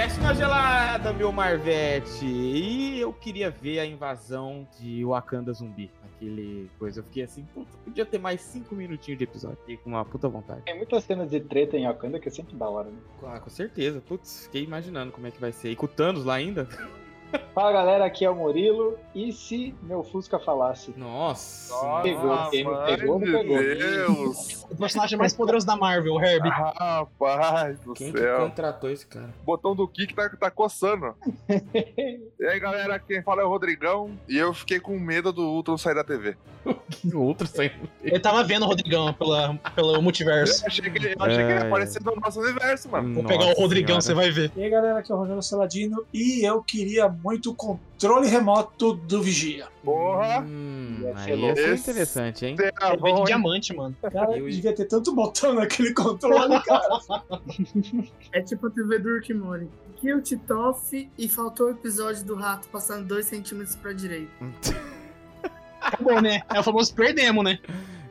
Desce na gelada, meu Marvete! E eu queria ver a invasão de Wakanda zumbi. Aquele coisa. Eu fiquei assim, puta, podia ter mais cinco minutinhos de episódio. Fiquei com uma puta vontade. Tem muitas cenas de treta em Wakanda que é sempre da hora, né? Ah, com certeza. Putz, fiquei imaginando como é que vai ser. E com o Thanos lá ainda. Fala galera, aqui é o Murilo. E se meu Fusca falasse? Nossa! Nossa, Pegou, quem não pegou, não de pegou. Deus! O personagem mais poderoso da Marvel, o Herbie. Rapaz do Quem que céu. contratou esse cara? O botão do kick tá, tá coçando. E aí, galera, quem fala é o Rodrigão. E eu fiquei com medo do Ultron sair da TV. Outro saindo. Eu tava vendo o Rodrigão pela, pelo multiverso. Eu achei que ele, eu achei que ele ia aparecer no nosso universo, mano. Vou pegar o Rodrigão, você vai ver. E aí galera, aqui é o Rogério Saladino e eu queria muito controle remoto do Vigia. Porra! Hum, Ia ser aí ia ser louco. interessante, hein? Será de bom, hein? diamante, mano. Cara, Eu- devia ter tanto botão naquele controle, cara. É tipo a TV do Rick Morty. Kill Titoff e faltou o episódio do rato passando 2 centímetros pra direita. Acabou, né? É o famoso perdemos, né?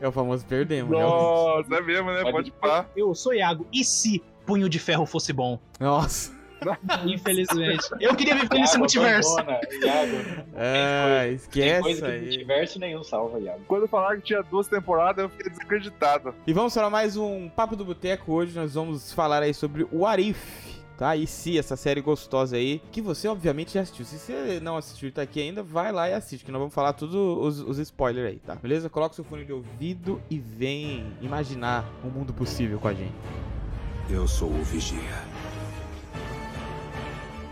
É o famoso perdemos, realmente. Nossa, é mesmo, né? Pode Pode pá. Eu sou Iago. E se Punho de Ferro fosse bom? Nossa. Infelizmente. Eu queria viver nesse Iago multiverso. abandona, Iago. Ah, Tem esquece coisa que aí. multiverso nenhum salva, Iago. Quando falaram que tinha duas temporadas, eu fiquei desacreditado. E vamos para mais um Papo do Boteco. Hoje nós vamos falar aí sobre o Arif. Tá? E se essa série gostosa aí, que você obviamente já assistiu. Se você não assistiu e tá aqui ainda, vai lá e assiste, que nós vamos falar tudo os, os spoilers aí, tá? Beleza? Coloca seu fone de ouvido e vem imaginar um mundo possível com a gente. Eu sou o Vigia.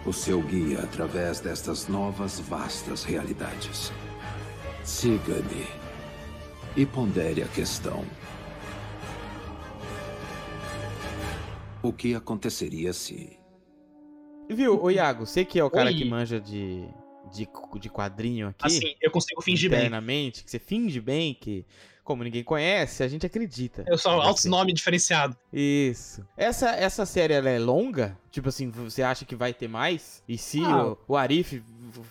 O seu guia através destas novas vastas realidades. Siga-me e pondere a questão. O que aconteceria se. Viu, ô Iago, você que é o cara Oi. que manja de, de, de quadrinho aqui. Assim, eu consigo fingir bem. internamente, que você finge bem, que como ninguém conhece, a gente acredita. Eu sou altos nome diferenciado. Isso. Essa, essa série, ela é longa? Tipo assim, você acha que vai ter mais? E se Ah. o, o Arif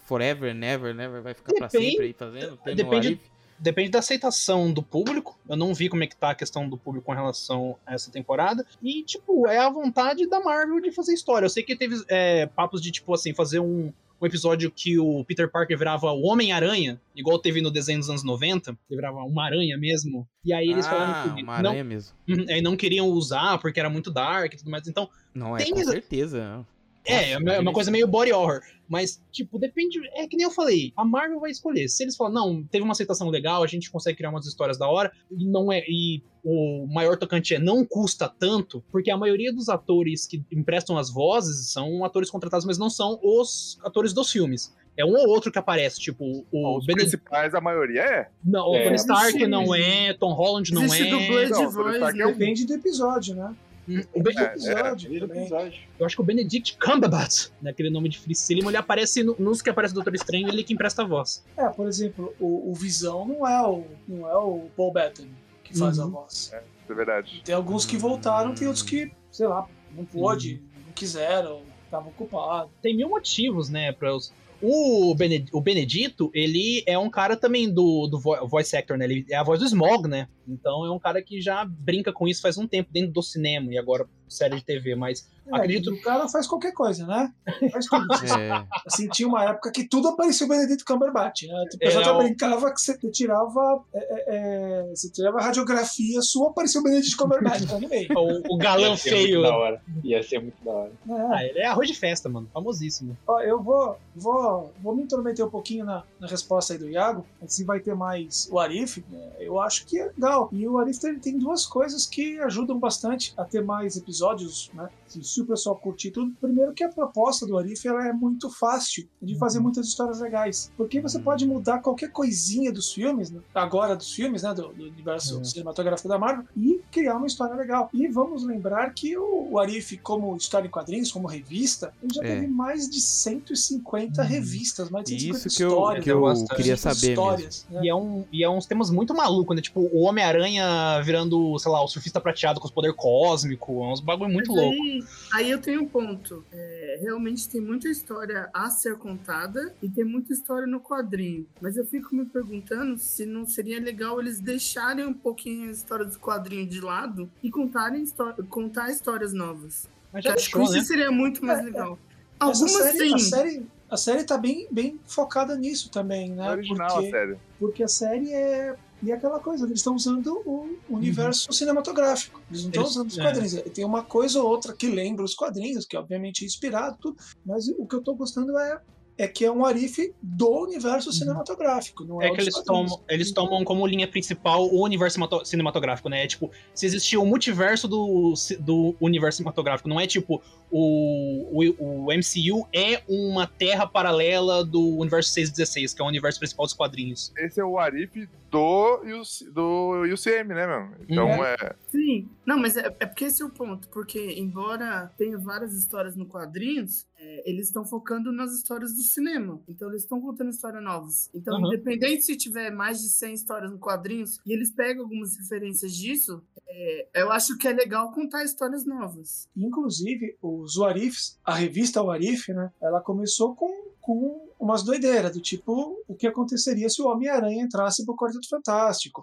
forever, never, never vai ficar pra Depende- sempre aí fazendo? Tendo depende-? Depende da aceitação do público. Eu não vi como é que tá a questão do público com relação a essa temporada. E, tipo, é a vontade da Marvel de fazer história. Eu sei que teve é, papos de, tipo, assim, fazer um, um episódio que o Peter Parker virava o Homem-Aranha, igual teve no desenho dos anos 90. Ele virava uma aranha mesmo. E aí eles ah, falaram que uma não, aranha mesmo. Uhum, aí não queriam usar porque era muito dark e tudo mais. Então, Não, é Tem com essa- certeza. É, é uma- é uma coisa meio body horror. Mas, tipo, depende. É que nem eu falei, a Marvel vai escolher. Se eles falam, não, teve uma aceitação legal, a gente consegue criar umas histórias da hora, e não é. E o maior tocante é não custa tanto, porque a maioria dos atores que emprestam as vozes são atores contratados, mas não são os atores dos filmes. É um ou outro que aparece, tipo, o Os Benedict. principais, a maioria é. Não, o É. Tony Stark não é, Tom Holland não Existe é. dublê de Não, voz, Stark é né? um- Depende do episódio, né? Hum, o Ben- Depende do É, episódio. Eu acho que o Benedict Cumberbatch, naquele nome de Fricílimo, ele aparece no- nos que aparece do Doutor Estranho, ele que empresta a voz. É, por exemplo, o, o Visão não é o, não é o Paul Bettany que faz a Uhum. voz. É verdade. Tem alguns que voltaram, tem outros que, sei lá, não pôde, não quiseram, estavam ocupados. Tem mil motivos, né, para os... O, Bene- o Benedito, ele é um cara também do, do vo- voice actor, né? Ele é a voz do Smog, né? Então é um cara que já brinca com isso faz um tempo dentro do cinema e agora série de TV, mas É, Acredito- O cara faz qualquer coisa, né? Faz tudo. É. Assim, tinha uma época que tudo aparecia o Benedito Cumberbatch, né? O pessoal É, já o- brincava que você tirava, é, é, é, você tirava a radiografia sua, aparecia o Benedito Cumberbatch lá no meio. o, o galã feio. Da hora. Ia ser muito da hora. É. Ah, ele é arroz de festa, mano. Famosíssimo. Ó, eu vou, vou, vou me intrometer um pouquinho na, na resposta aí do Iago. Se vai ter mais o Arif, né, eu acho que é legal. E o Arif tem, tem duas coisas que ajudam bastante a ter mais episódios, né? Se, se o pessoal curtir tudo. Primeiro que a proposta do Arif ela é muito fácil de fazer muitas histórias legais. Porque você pode mudar qualquer coisinha dos filmes, né, agora dos filmes, né? Do, do universo É. cinematográfico da Marvel, e criar uma história legal. E vamos lembrar que o, o Arif, como história em quadrinhos, como revista, ele já É. teve mais de 150 revistas, mais de 150 Isso que eu, histórias. que eu bastante. queria 150 saber mesmo. histórias, né? E é, um, e é uns temas muito malucos, né? Tipo, o Homem-Aranha virando, sei lá, o surfista prateado com os poderes cósmicos. É uns bagulho muito Mas louco. Aí, aí eu tenho um ponto. É, realmente tem muita história a ser contada e tem muita história no quadrinho. Mas eu fico me perguntando se não seria legal eles deixarem um pouquinho a história do quadrinho de lado e contarem contar histórias novas. Mas já acho que isso né? seria muito mais É, legal. Essa Algumas série, a sim. série, a série tá bem, bem focada nisso também, É né? original porque, a série. porque a série é. E é aquela coisa, eles estão usando o universo cinematográfico. Eles não estão usando os é. quadrinhos. Tem uma coisa ou outra que lembra os quadrinhos, que obviamente é inspirado, tudo, mas o que eu tô gostando é, é que é um arife do universo cinematográfico. Não é, É que eles tomam, eles tomam como linha principal o universo cinemato- cinematográfico, né? É tipo, se existia o multiverso do, do universo cinematográfico, não é tipo o, o, o MCU é uma terra paralela do universo 616, que é o universo principal dos quadrinhos. Esse é o Arif do, UC do UCM, né, meu? Então Uhum. é. Sim, não, mas é, é porque esse é o ponto, porque embora tenha várias histórias no quadrinhos, é, eles estão focando nas histórias do cinema. Então eles estão contando histórias novas. Então, Uhum. independente se tiver mais de 100 histórias no quadrinhos e eles pegam algumas referências disso, é, eu acho que é legal contar histórias novas. Inclusive, os Warifs, a revista Warif, né? Ela começou com, com umas doideiras, do tipo, o que aconteceria se o Homem-Aranha entrasse pro Quarteto Fantástico.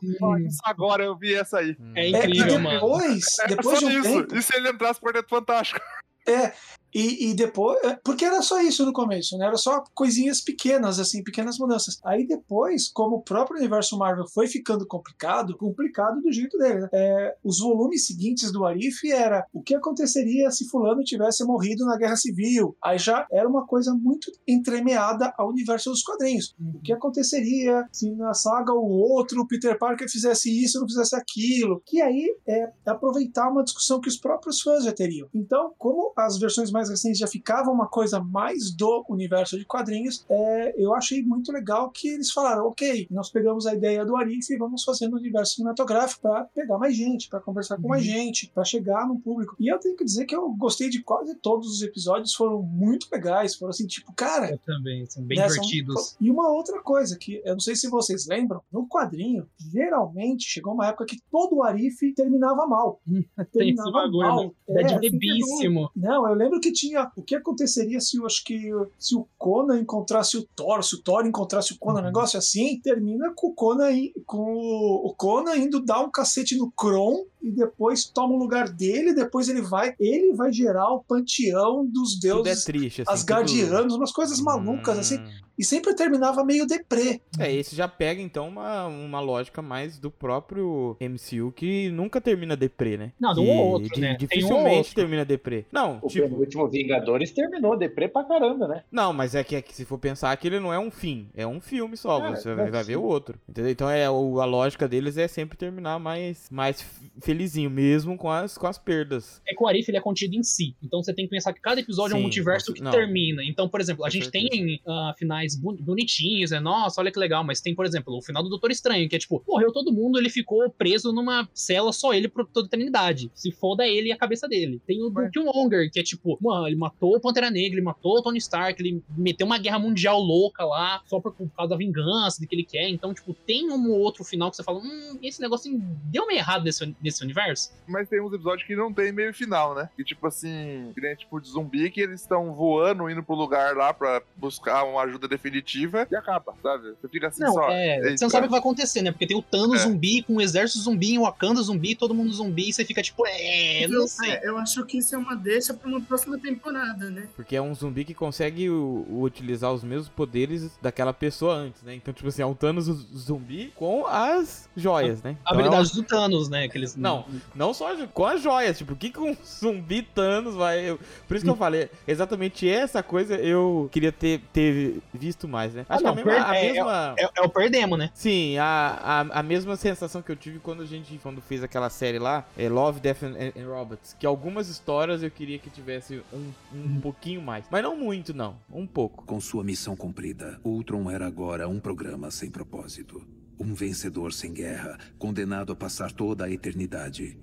Agora eu vi essa aí. É É, incrível, e mano. depois, É depois de só um isso. tempo, E se ele entrasse pro Quarteto Fantástico? É, e, e depois. é, Porque era só isso no começo, né? Era só coisinhas pequenas, assim, pequenas mudanças. Aí depois, como o próprio universo Marvel foi ficando complicado, complicado do jeito dele, né? É, os volumes seguintes do Arif era o que aconteceria se Fulano tivesse morrido na Guerra Civil. Aí já era uma coisa muito entremeada ao universo dos quadrinhos. O que aconteceria se na saga o outro, Peter Parker, fizesse isso não fizesse aquilo? Que aí é aproveitar uma discussão que os próprios fãs já teriam. Então, como as versões mais recentes já ficavam uma coisa mais do universo de quadrinhos, é, eu achei muito legal que eles falaram: ok, nós pegamos a ideia do Arif e vamos fazer no universo cinematográfico para pegar mais gente, para conversar com mais gente, para chegar no público. E eu tenho que dizer que eu gostei de quase todos os episódios, foram muito legais, foram assim, tipo, cara, Eu também, são bem né, são- divertidos. E uma outra coisa que eu não sei se vocês lembram, no quadrinho, geralmente chegou uma época que todo o Arif terminava mal. Tem esse bagulho, né? É, Bad Vibíssimo. não, eu lembro que tinha. O que aconteceria se eu acho que se o Conan encontrasse o Thor, se o Thor encontrasse o Conan, um Uhum. negócio assim, termina com o Conan com o Conan indo dar um cacete no Kron e depois toma o lugar dele, depois ele vai, ele vai gerar o panteão dos Tudo é deuses triste, assim. Asgardianos, umas coisas malucas assim, Hum. e sempre terminava meio deprê. É, esse já pega então uma, uma lógica mais do próprio MCU que nunca termina deprê, né? Não, de um Que ou outro, né? Tem um ou Dificilmente outro. termina deprê. Não, O tipo, penúltimo Vingadores terminou deprê pra caramba, né? não, mas é que, é que se for pensar aquele não é um fim, é um filme só, É, você é vai, vai ver o outro. Entendeu? Então é a lógica deles é sempre terminar mais mais felizinho mesmo com as com as perdas. É que o Arif ele é contido em si. Então você tem que pensar que cada episódio é um Sim, multiverso que não. termina. Então, por exemplo, a gente tem ah, finais bonitinhos, é nossa, olha que legal. Mas tem, por exemplo, o final do Doutor Estranho, que é tipo, morreu todo mundo, ele ficou preso numa cela só ele por toda a eternidade. Se foda ele e a cabeça dele. Tem o do Killmonger, que é tipo, mano, ele matou o Pantera Negra, ele matou o Tony Stark, ele meteu uma guerra mundial louca lá, só por, por causa da vingança, do que ele quer. Então, tipo, tem um ou outro final que você fala, hum, esse negocinho deu meio errado nesse, nesse universo. Mas tem uns episódios que não tem meio final, né? Que tipo assim, que nem tipo de zumbi que eles estão voando, indo pro lugar lá pra buscar uma ajuda definitiva e acaba, sabe? Você fica assim Não, só. é, eita. você não sabe o que vai acontecer, né? Porque tem o Thanos É. zumbi com o exército zumbi, o Wakanda zumbi, todo mundo zumbi, e você fica tipo, é, não eu, sei. é, eu acho que isso é uma deixa pra uma próxima temporada, né? Porque é um zumbi que consegue o- o utilizar os mesmos poderes daquela pessoa antes, né? Então, tipo assim, é um Thanos zumbi com as joias, né? A Então, é habilidade do Thanos, né? Aqueles... Não. Não só com as joias, tipo, o que que um zumbi Thanos vai. eu- Por isso que eu falei, exatamente essa coisa eu queria ter, ter visto mais, né? Ah, Acho não, que a mesma. per- a é- mesma- É, é o Perdemo, né? Sim, a, a, a mesma sensação que eu tive quando a gente quando fez aquela série lá, é Love, Death and, and Robots, que algumas histórias eu queria que tivesse um, um pouquinho mais. Mas não muito, não. Um pouco. Com sua missão cumprida, Ultron era agora um programa sem propósito. Um vencedor sem guerra, condenado a passar toda a eternidade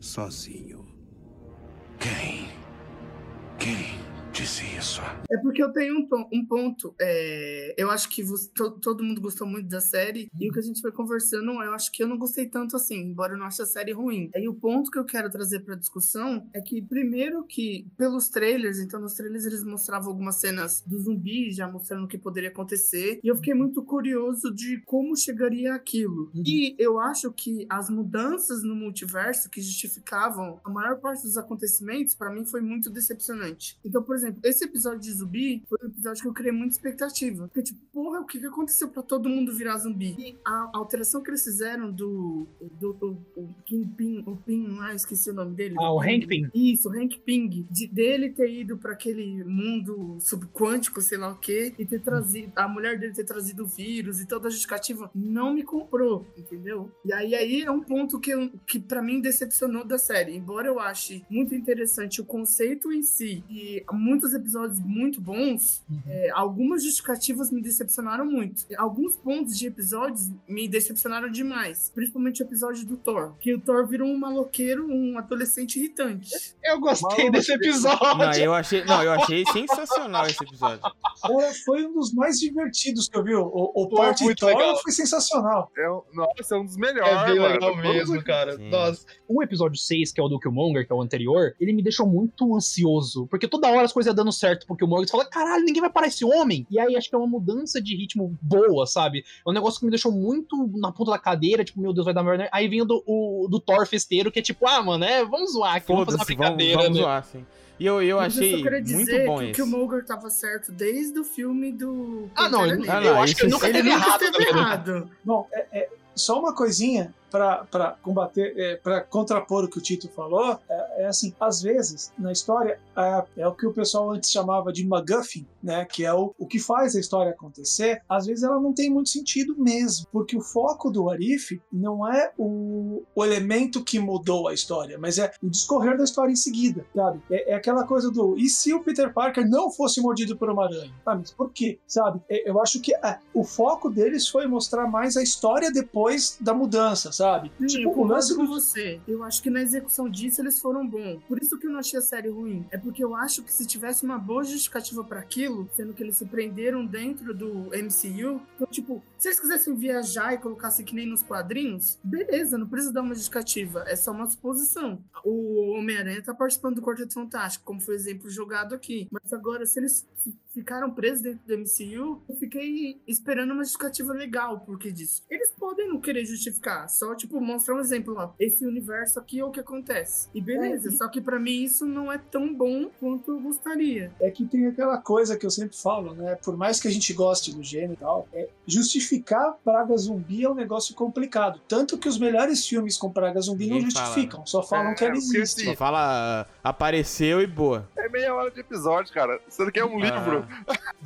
sozinho. Quem? Quem disse isso. É porque eu tenho um, um ponto. é, eu acho que você- to- todo mundo gostou muito da série. E o que a gente foi conversando, eu acho que eu não gostei tanto assim, embora eu não ache a série ruim. Aí o ponto que eu quero trazer pra discussão é que, primeiro, que pelos trailers, então nos trailers eles mostravam algumas cenas do zumbi, já mostrando o que poderia acontecer. E eu fiquei muito curioso de como chegaria aquilo. Uhum. E eu acho que as mudanças no multiverso que justificavam a maior parte dos acontecimentos, pra mim, foi muito decepcionante. Então, por exemplo, esse episódio de zumbi foi um episódio que eu criei muita expectativa. Porque, tipo, porra, o que, que aconteceu pra todo mundo virar zumbi? E a alteração que eles fizeram do. do, do o Kingpin, o Pin lá, esqueci o nome dele. Ah, o Ping. Hank Pym. Isso, o Hank Ping. De, dele ter ido pra aquele mundo subquântico, sei lá o quê, e ter trazido. A mulher dele ter trazido o vírus e toda a justificativa não me comprou, entendeu? E aí, aí é um ponto que, eu- que para mim decepcionou da série. Embora eu ache muito interessante o conceito em si e muitos episódios muito bons, é, algumas justificativas me decepcionaram muito. Alguns pontos de episódios me decepcionaram demais. Principalmente o episódio do Thor. Que o Thor virou um maloqueiro, um adolescente irritante. Eu gostei Maluco. desse episódio. Não, eu achei, não, eu achei sensacional esse episódio. Cara, foi um dos mais divertidos que eu vi. O, o Foi parte muito Thor legal. foi sensacional. É um- nossa, é um dos melhores. É bem mano. legal Todo mesmo, cara. Sim. Nossa. O episódio 6, que é o do Killmonger, que é o anterior, ele me deixou muito ansioso. Porque toda hora as coisas iam dando certo pro Killmonger. Você fala, caralho, ninguém vai parar esse homem. E aí acho que é uma mudança de ritmo boa, sabe? É um negócio que me deixou muito na ponta da cadeira. Tipo, meu Deus, vai dar merda. Aí vem o do, o, do Thor festeiro, que é tipo, ah, mano, é, vamos zoar aqui, vamos fazer uma Foda-se, vamos, brincadeira, vamos né? zoar, sim. E eu, eu Mas eu achei só queria dizer muito bom que esse. o Killmonger tava certo desde o filme do. Ah, não. Ah, eu não, acho que ele nunca Ele teve nunca errado. esteve tá ligado? errado. Bom, é, é, só uma coisinha para combater, é, para contrapor o que o Tito falou, é, é assim, às vezes na história é, é o que o pessoal antes chamava de MacGuffin, né, que é o, o que faz a história acontecer, às vezes ela não tem muito sentido mesmo, porque o foco do Arif não é o, o elemento que mudou a história, mas é o discorrer da história em seguida, sabe? É, é aquela coisa do, e se o Peter Parker não fosse mordido por uma aranha? Ah, mas por quê? Sabe? É, eu acho que é, o foco deles foi mostrar mais a história depois da mudança, sabe? Tipo, eu o lance com você. Eu acho que na execução disso eles foram bons. Por isso que eu não achei a série ruim. É porque eu acho que se tivesse uma boa justificativa pra aquilo, sendo que eles se prenderam dentro do MCU, então, tipo, se eles quisessem viajar e colocassem que nem nos quadrinhos, beleza, não precisa dar uma justificativa. É só uma suposição. O Homem-Aranha tá participando do Quarteto Fantástico, como foi o exemplo jogado aqui. Mas agora, se eles fi- ficaram presos dentro do MCU, eu fiquei esperando uma justificativa legal por que disso. Eles podem não querer justificar, só, tipo, mostrar um exemplo, ó. Esse universo aqui é o que acontece. E beleza, É, e- só que pra mim isso não é tão bom quanto eu gostaria. é que tem aquela coisa que eu sempre falo, né? Por mais que a gente goste do gênero e tal, é, justificar praga zumbi é um negócio complicado. Tanto que os melhores filmes com praga zumbi não Ninguém fala, justificam, só falam É, que ela existe. Só fala, ah, apareceu e boa. É meia hora de episódio, cara. Você quer um livro?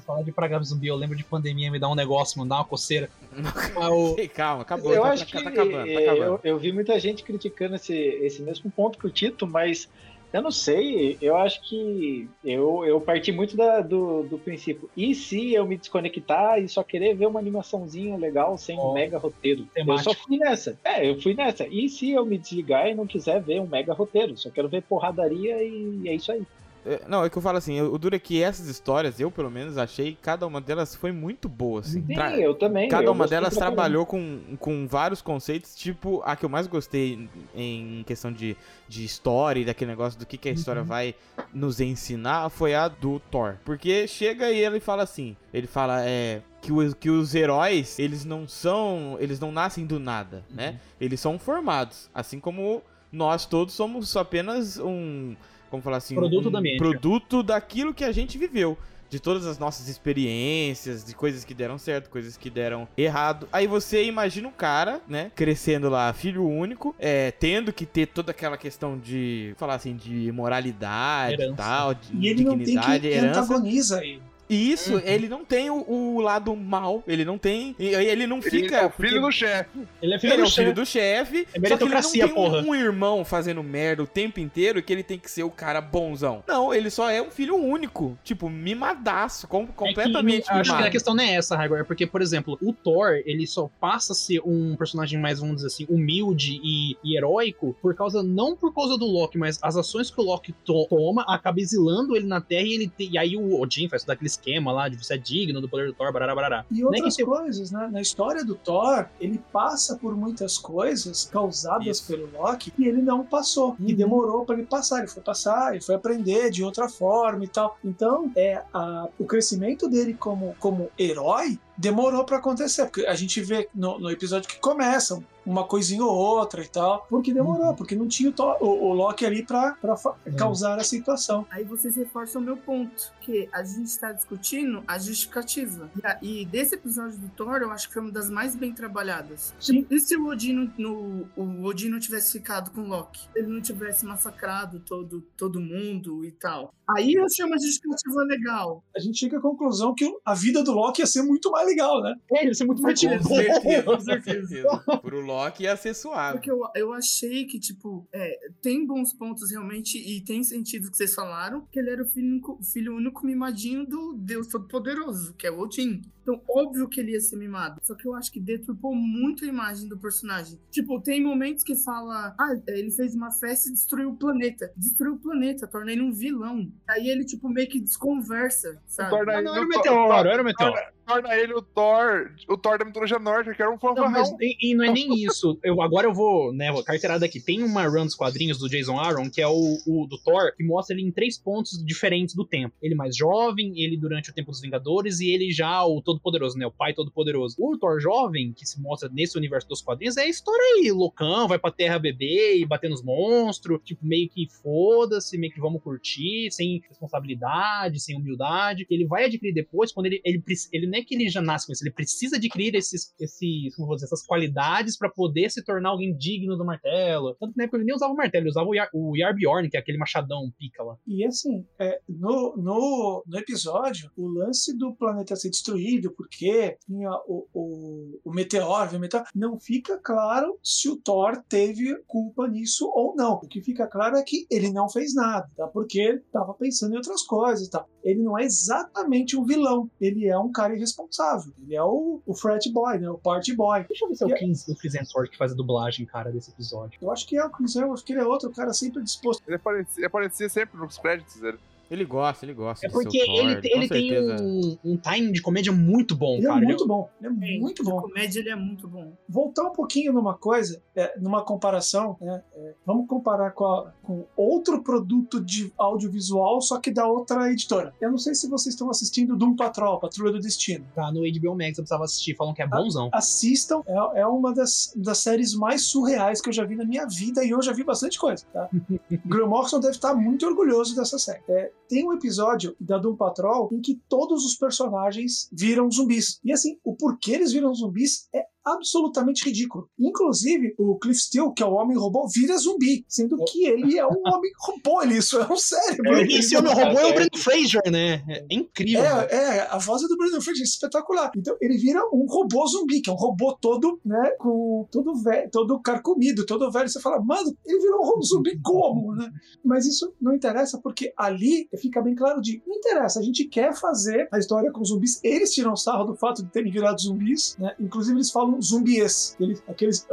Falar de praga zumbi, eu lembro de pandemia, me dá um negócio, mano, dá uma coceira. Mas o- Ei, calma, acabou. Eu tá, acho tá- que tá acabando, tá é, acabando. eu, eu vi muita gente criticando esse, esse mesmo ponto que o Tito, mas eu não sei, eu acho que eu, eu parti muito da- do, do princípio. E se eu me desconectar e só querer ver uma animaçãozinha legal sem Ó, um mega roteiro? temático. Eu só fui nessa. É, eu fui nessa. E se eu me desligar e não quiser ver um mega roteiro? Só quero ver porradaria e é isso aí. É, Não, é que eu falo assim, o duro é que essas histórias, eu pelo menos achei, cada uma delas foi muito boa, assim. Sim, Tra- eu também. Cada eu uma delas trabalhou com, com vários conceitos, tipo, a que eu mais gostei em questão de, de história e daquele negócio do que, que a história Uhum. vai nos ensinar foi a do Thor. Porque chega e ele fala assim, ele fala, é... Que os, que os heróis, eles não são. Eles não nascem do nada, Uhum. né? Eles são formados. Assim como nós todos somos apenas um. Como falar assim? Produto um da mente. Produto daquilo que a gente viveu de todas as nossas experiências, de coisas que deram certo, coisas que deram errado. Aí você imagina um cara, né, crescendo lá, filho único, é, tendo que ter toda aquela questão de, falar assim, de moralidade e Herança. tal, de E ele não tem dignidade, que herança. antagoniza ele. E isso, Uhum. ele não tem o, o lado mal, ele não tem. e- Ele não Ele fica. é o porque filho do chefe. Ele é filho ele é do o filho chefe. do chefe. É só que ele não tem porra. um, irmão fazendo merda o tempo inteiro que ele tem que ser o cara bonzão. Não, ele só é um filho único. Tipo, mimadaço, com- completamente É que, acho que a questão não é essa, Raigor, é porque, por exemplo, o Thor, ele só passa a ser um personagem mais, vamos dizer assim, humilde e, e heróico por causa, não por causa do Loki, mas as ações que o Loki to- toma acaba exilando ele na Terra e ele te- e aí o Odin faz todo aquele esquema lá de você é digno do poder do Thor, barará, barará. E outras tem- coisas, né? Na história do Thor, ele passa por muitas coisas causadas Isso. pelo Loki e ele não passou. E Uhum. demorou pra ele passar. Ele foi passar, ele foi aprender de outra forma e tal. Então, é a, o crescimento dele como, como herói demorou pra acontecer. Porque a gente vê no, no episódio que começa uma coisinha ou outra e tal. Porque demorou, Uhum. porque não tinha o, o, o Loki ali fa- Uhum. causar a situação. Aí vocês reforçam o meu ponto, que a gente está discutindo a justificativa. E, a- E desse episódio do Thor, eu acho que foi uma das mais bem trabalhadas. Sim. E se o Odin não, no- o Odin não tivesse ficado com o Loki? Ele não tivesse massacrado todo, todo mundo e tal. Aí eu achei uma justificativa legal. A gente chega à conclusão que a vida do Loki ia ser muito mais legal, né? É, ia ser muito mais Com divertido. certeza, Com certeza. Pro Loki ia ser suave. Porque eu, eu achei que, tipo, é, tem bons pontos realmente e tem sentido que vocês falaram, que ele era o filho, único- filho único mimadinho do Deus Todo-Poderoso, que é o Odin. Então, óbvio que ele ia ser mimado. Só que eu acho que deturpou muito a imagem do personagem. Tipo, tem momentos que fala, ah, ele fez uma festa e destruiu o planeta. Destruiu o planeta, torna ele um vilão. Aí ele, tipo, meio que desconversa, sabe? Torna Não, era o meteoro, era o meteoro. Torna- ele o Thor, o Thor da mitologia nórdica, que era um Não, mas, fanfarrão. e, e não é nem isso. Eu, agora eu vou, né, vou carteirada aqui. Tem uma run dos quadrinhos do Jason Aaron, que é o, o do Thor, que mostra ele em três pontos diferentes do tempo. Ele mais jovem, ele durante o tempo dos Vingadores e ele já o Todo-Poderoso, né? O pai Todo-Poderoso. O Thor jovem, que se mostra nesse universo dos quadrinhos, é a história aí, loucão, vai pra terra beber e bater nos monstros, tipo, meio que foda-se, meio que vamos curtir, sem responsabilidade, sem humildade. Ele vai adquirir depois, quando ele, ele, preci- ele não é que ele já nasce com isso, ele precisa adquirir esses, esses como vou dizer, essas qualidades pra poder se tornar alguém digno do martelo. Tanto que na época ele nem usava o martelo, ele usava o, Yar, o Yarbjorn, que é aquele machadão pica lá. E assim, é, no, no, no episódio, o lance do planeta ser destruído, porque tinha o, o, o meteoro, o meteoro, não fica claro se o Thor teve culpa nisso ou não. O que fica claro é que ele não fez nada, tá? porque ele estava pensando em outras coisas. Tá? Ele não é exatamente um vilão, ele é um cara irresponsável. Ele é o, o frat boy, né? o party boy. Deixa eu ver se é o E- Chris, o Chris Hemsworth que faz a dublagem, cara, desse episódio. Eu acho que é o Chris Hemsworth, que ele é outro cara sempre disposto. Ele aparecia, ele aparecia sempre nos créditos. Ele. Ele gosta, ele gosta. É porque Thor, ele, ele tem certeza. um, um time de comédia muito bom, Ele cara. é Ele muito bom, ele é Sim, muito bom. comédia ele é muito bom. voltar um pouquinho numa coisa, é, numa comparação, né, é, vamos comparar com, a- com outro produto de audiovisual, só que da outra editora. Eu não sei se vocês estão assistindo Doom Patrol, Patrulha do Destino. Tá no HBO Max, eu precisava assistir, falam que é bonzão. Assistam, é, é uma das, das séries mais surreais que eu já vi na minha vida e eu já vi bastante coisa. Tá? Graham Morrison deve estar muito orgulhoso dessa série. É, tem um episódio da Doom Patrol em que todos os personagens viram zumbis. E assim, o porquê eles viram zumbis é absolutamente ridículo. Inclusive, o Cliff Steele, que é o homem robô, vira zumbi, sendo que ele é um homem robô, ele isso é um cérebro. E esse homem robô é o Brandon Fraser, né? É incrível. É, é, a voz é do Brandon Fraser, espetacular. Então ele vira um robô zumbi, que é um robô todo, né, com todo velho, todo carcomido, todo velho. Você fala, mano, ele virou um zumbi como, né? Mas isso não interessa porque ali fica bem claro de, não interessa, a gente quer fazer a história com zumbis. Eles tiram sarro do fato de terem virado zumbis, né? Inclusive eles falam zumbies, eles, aqueles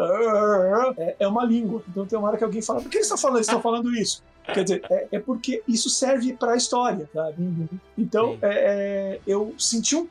é, é uma língua. Então tem uma hora que alguém fala, por que eles estão falando, eles estão falando isso? Quer dizer, é, é porque isso serve para a história, sabe? Então, Sim. é, é, eu senti um,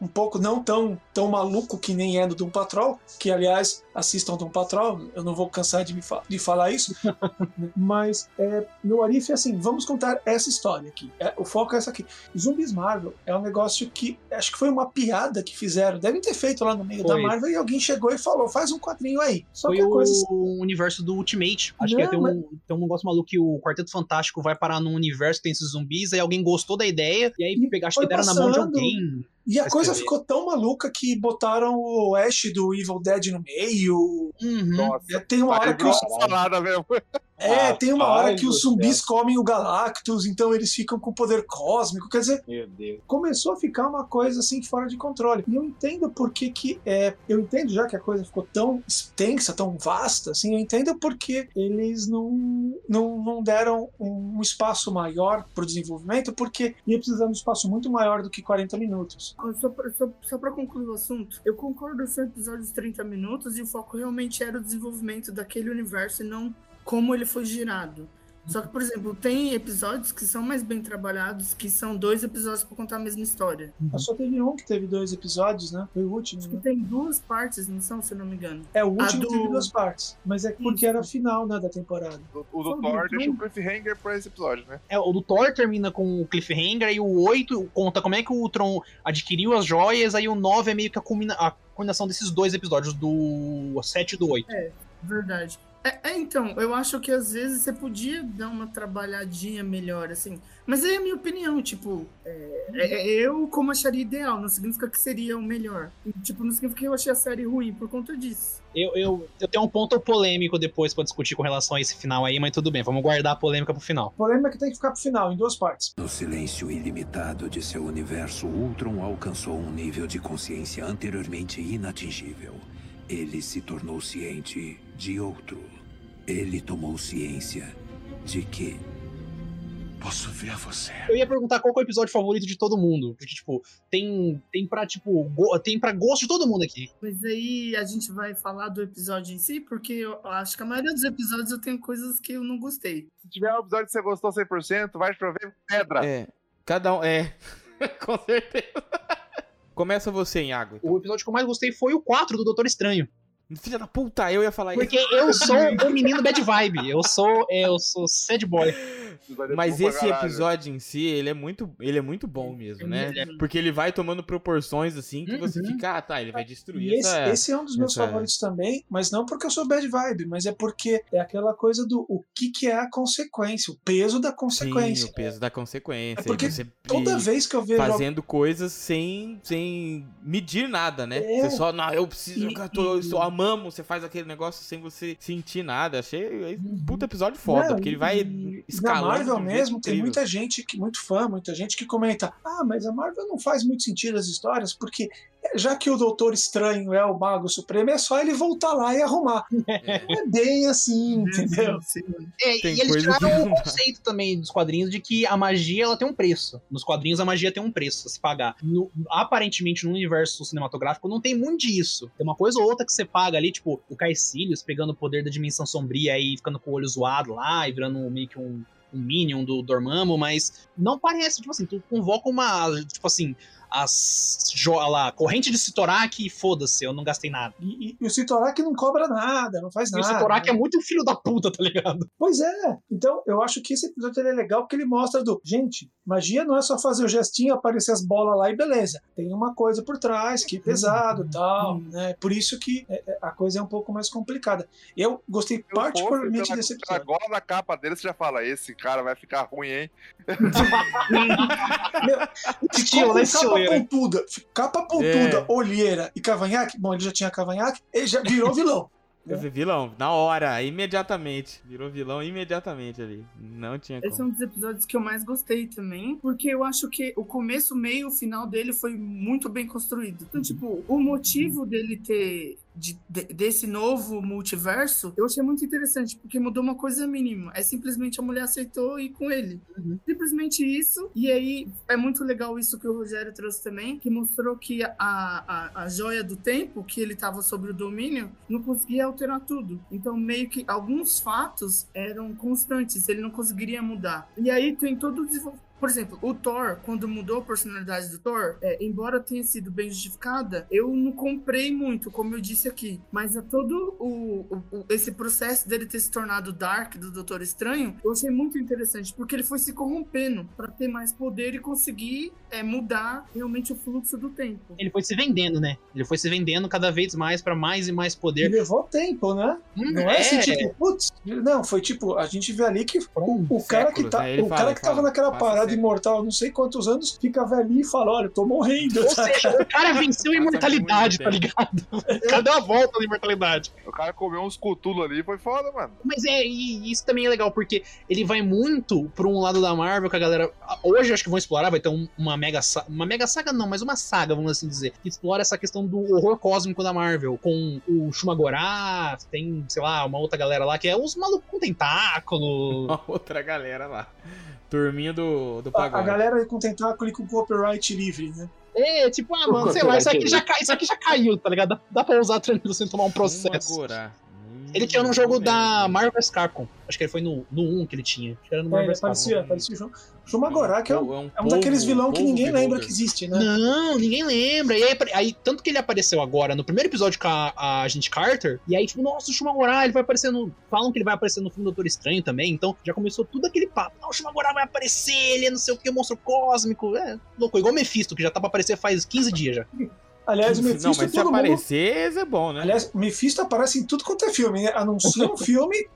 um pouco, não tão, tão maluco que nem é do Doom Patrol, que aliás, assistam Doom Patrol, eu não vou cansar de, me fa- de falar isso, mas é, no Arif é assim, vamos contar essa história aqui. É, o foco é essa aqui. Zumbis Marvel é um negócio que acho que foi uma piada que fizeram, devem ter feito lá no meio Foi. da Marvel e alguém chegou e falou, faz um quadrinho aí. Só Foi que a o coisa universo do Ultimate. Acho Não, que tem um, mas- tem um negócio maluco que o Quarteto Fantástico vai parar num universo que tem esses zumbis, aí alguém gostou da ideia, e aí E pegar- acho que deram na mão de passando. alguém. E a coisa ficou tão maluca que botaram o Ash do Evil Dead no meio. Uhum. Nossa. Tem uma hora que uma salada mesmo. É, tem uma hora que os zumbis comem o Galactus, então eles ficam com poder cósmico. Quer dizer, Meu Deus. começou a ficar uma coisa assim fora de controle. E eu entendo por que que é. Eu entendo já que a coisa ficou tão extensa, tão vasta, assim, eu entendo porque eles não, não, não deram um espaço maior pro desenvolvimento, porque ia precisar de um espaço muito maior do que 40 minutos. Só pra, só, só pra concluir o assunto, eu concordo com o episódio de 30 minutos e o foco realmente era o desenvolvimento daquele universo e não como ele foi girado. Só que, por exemplo, tem episódios que são mais bem trabalhados, que são dois episódios pra contar a mesma história. Mas só teve um que teve dois episódios, né? Foi o último. Acho que né? tem duas partes, não são, se eu não me engano. É, o último do- teve duas partes. Mas é porque Isso. era a final, né, da temporada. O, o do Thor deixa o cliffhanger pra esse episódio, né? É, o do Thor termina com o cliffhanger, aí o 8 conta como é que o Ultron adquiriu as joias, aí o 9 é meio que a, culmina- a culminação desses dois episódios, do 7 e do 8. Verdade. É, é, então, eu acho que às vezes você podia dar uma trabalhadinha melhor, assim. Mas é a minha opinião, tipo, é, é- eu como acharia ideal, não significa que seria o melhor. Tipo, não significa que eu achei a série ruim por conta disso. Eu, eu, eu tenho um ponto polêmico depois pra discutir com relação a esse final aí, mas tudo bem, vamos guardar a polêmica pro final. O problema é que tem que ficar pro final, em duas partes. No silêncio ilimitado de seu universo, Ultron alcançou um nível de consciência anteriormente inatingível. Ele se tornou ciente de outro. Ele tomou ciência de que. Posso ver você. Eu ia perguntar qual que é o episódio favorito de todo mundo, porque, tipo, tem, tem pra, tipo, go- tem pra gosto de todo mundo aqui. Mas aí a gente vai falar do episódio em si, porque eu acho que a maioria dos episódios eu tenho coisas que eu não gostei. Se tiver um episódio que você gostou 100%, vai chover pedra. É. Cada um. É. Com certeza. Começa você, Iago. então. O episódio que eu mais gostei foi o 4 do Doutor Estranho. Filha da puta, eu ia falar isso. Porque eu sou o menino bad vibe. Eu sou, eu sou sad boy. Mas esse episódio em si, ele é muito, ele é muito bom mesmo, né? É- Porque ele vai tomando proporções assim que você Uhum. fica, ah, tá, ele vai destruir E esse, essa... esse é um dos meus essa- favoritos também, mas não porque eu sou bad vibe, mas é porque é aquela coisa do o que, que é a consequência, o peso da Sim, consequência. o peso da consequência. É porque você Toda vez que eu vejo fazendo coisas sem, sem medir nada, né? É. Você só, não, eu preciso, E- eu, tô, eu e- só amamos, você faz aquele negócio sem você sentir nada. Achei um puta episódio foda, Não, porque ele vai escalando. Na Marvel mesmo, tem muita gente, que, muito fã, muita gente que comenta: ah, mas a Marvel não faz muito sentido as histórias, porque já que o Doutor Estranho é o Mago Supremo, é só ele voltar lá e arrumar. É. É bem assim, entendeu? Sim, É, Tem e eles tiraram dá. conceito também dos quadrinhos de que a magia ela tem um preço. Nos quadrinhos a magia tem um preço a se pagar. No- aparentemente no universo cinematográfico não tem muito disso. Tem uma coisa ou outra que você paga ali, tipo o Caecilius pegando o poder da dimensão sombria e ficando com o olho zoado lá e virando meio que um, um minion do Dormammu, mas não parece, tipo assim, tu convoca uma, tipo assim, as lá, corrente de Sitorak e foda-se, eu não gastei nada. E, e- e o Sitorak não cobra nada, não faz E o nada. Sitorak é muito filho da puta, tá ligado? Pois é. Então, eu acho que esse episódio é legal porque ele mostra do. Gente, magia não é só fazer o gestinho, aparecer as bolas lá e beleza. Tem uma coisa por trás que é pesado e tal, né? Por isso que é, é, a coisa é um pouco mais complicada. Eu gostei eu particularmente desse episódio. gola da capa dele, você já fala, esse cara vai ficar ruim, hein? Estilo, Como né, capa estileira. pontuda, capa pontuda, olheira e cavanhaque, bom, ele já tinha cavanhaque, ele já virou vilão. Vi vilão, na hora, imediatamente. Virou vilão imediatamente ali. Não tinha Esse é como. um dos episódios que eu mais gostei também, porque eu acho que o começo, o meio e o final dele foi muito bem construído. Então, tipo, o motivo dele ter. De- de- desse novo multiverso, eu achei muito interessante, porque mudou uma coisa mínima. É simplesmente a mulher aceitou ir com ele. Uhum. Simplesmente isso. E aí é muito legal isso que o Rogério trouxe também, que mostrou que a, a, a joia do tempo, que ele estava sobre o domínio, não conseguia alterar tudo. Então, meio que alguns fatos eram constantes, ele não conseguiria mudar. E aí tem todo o desenvolvimento. Por exemplo, o Thor, quando mudou a personalidade do Thor, é, embora tenha sido bem justificada, eu não comprei muito, como eu disse aqui. Mas a todo o, o- o- esse processo dele ter se tornado Dark do Doutor Estranho, eu achei muito interessante, porque ele foi se corrompendo para ter mais poder e conseguir é, mudar realmente o fluxo do tempo. Ele foi se vendendo, né? Ele foi se vendendo cada vez mais pra mais e mais E poder. levou tempo, né? Hum, Não é, assim, tipo, putz, não, foi tipo, a gente vê ali que o, cara que tá, né? O fala, cara que tava fala, naquela parada estado imortal há não sei quantos anos, fica velhinho e fala: olha, eu tô morrendo. Ou tá? seja, o cara venceu a imortalidade, tá ligado? O cara deu a volta na imortalidade. O cara comeu uns cutulos ali, foi foda, mano. Mas é, e isso também é legal, porque ele vai muito pra um lado da Marvel que a galera. Hoje acho que vão explorar, vai ter um- uma mega saga. Uma mega saga não, mas uma saga, vamos assim dizer. Que explora essa questão do horror cósmico da Marvel. Com o Shumagorá, tem, sei lá, uma outra galera lá que é uns malucos com tentáculo. Uma outra galera lá. Turminha do, do A, a pagode. galera com tentáculo e com copyright livre, né? É, tipo, ah, mano, sei lá, isso aqui já, cai, isso aqui já caiu, tá ligado? Dá, dá pra usar tranquilo sem tomar um processo. Shumagorá. Ele tinha num jogo da mesmo. Marvel Capcom. Acho que ele foi no, no 1 que ele tinha. Acho que era no É, Marvel Capcom. parecia, parecia o Shum- Shumagorá, que é um, um é um daqueles polvo- vilão que polvo ninguém lembra que existe, né? Não, ninguém lembra. E aí, aí, tanto que ele apareceu agora no primeiro episódio com a, a agente Carter, e aí, tipo, nossa, o Shumagorá, ele vai aparecer no. Falam que ele vai aparecer no filme do Doutor Estranho também, então já começou tudo aquele papo. Não, o Shumagorá vai aparecer, ele é não sei o que, monstro cósmico. É, louco, igual o Mephisto, que já tá pra aparecer faz 15 dias já. Aliás, o Não, Mephisto, mas se todo mundo... aparecer, é bom, né? Aliás, Mephisto aparece em tudo quanto é filme, né? Anuncia um filme,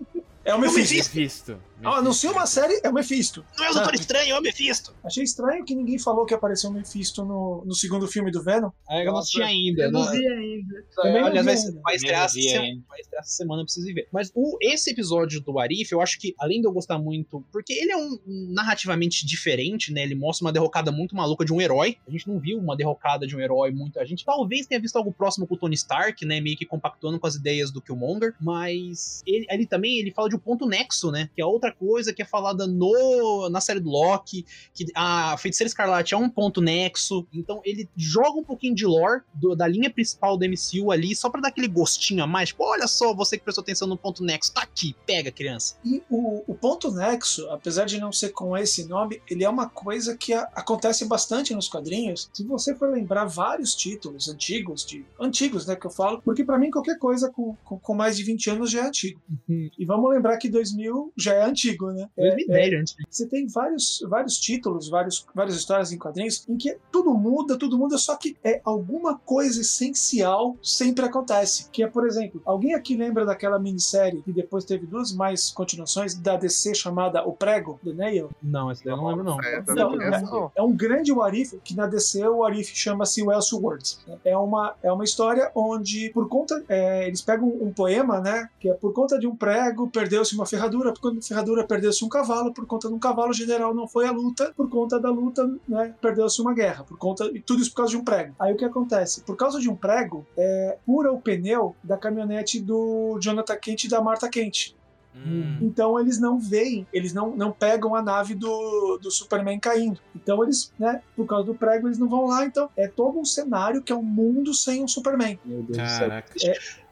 é o Mephisto. Mephisto. Ah, anuncia uma série, é o Mephisto. Não é o Doutor Estranho, é o Mephisto. Achei estranho que ninguém falou que apareceu o Mephisto no, no segundo filme do Venom. É, eu não assisti ainda. Eu não vi ainda. Também não Aliás, vi vai, ainda. vai estrear, essa semana, vai estrear essa semana, eu preciso ir ver. Mas o, esse episódio do Arif, eu acho que, além de eu gostar muito, porque ele é um um narrativamente diferente, né? Ele mostra uma derrocada muito maluca de um herói. A gente não viu uma derrocada de um herói muito. A gente talvez tenha visto algo próximo com o Tony Stark, né? Meio que compactuando com as ideias do Killmonger. Mas ele, ele também ele fala de um ponto nexo, né? Que é outra coisa que é falada no, na série do Loki. Que a Feiticeira Escarlate é um ponto nexo. Então ele joga um pouquinho de lore do- da linha principal do MCU ali, só pra dar aquele gostinho a mais. Tipo, olha só, você que prestou atenção no ponto nexo, tá aqui, pega, criança. E o, o ponto nexo, apesar de não ser com esse nome, ele é uma coisa que a- acontece bastante nos quadrinhos. Se você for lembrar vários títulos antigos, de antigos, né, que eu falo, porque pra mim qualquer coisa com, com, com mais de 20 anos já é antigo. E vamos lembrar que 2000 já é antigo, né? É- 2010, antes. você tem vários, vários títulos, vários, várias histórias em quadrinhos em que tudo muda, tudo muda, só que é alguma coisa essencial sempre acontece. Que é, por exemplo, alguém aqui lembra daquela minissérie que depois teve duas mais continuações da DC chamada O Prego, The Nail? Não, esse daí eu não lembro, não. É, Não, essa não. É um grande Warif, que na DC o Warif chama-se o Elseworlds. É uma, é uma história onde, por conta. é, eles pegam um poema, né? Que é por conta de um prego, perdeu-se uma ferradura, por conta de ferradura, perdeu-se um cavalo, por conta de um cavalo, o general não foi à luta, por conta da luta, né? Perdeu-se uma guerra, por conta. E tudo isso por causa de um prego. Aí o que acontece? Por causa de um prego, é, fura o pneu da caminhonete do Jonathan Kent e da Martha Kent. Hum. Então eles não veem, eles não, não pegam a nave do, do Superman caindo. Então eles, né, por causa do prego, eles não vão lá. Então é todo um cenário que é um mundo sem um Superman. Meu Deus do céu. Caraca.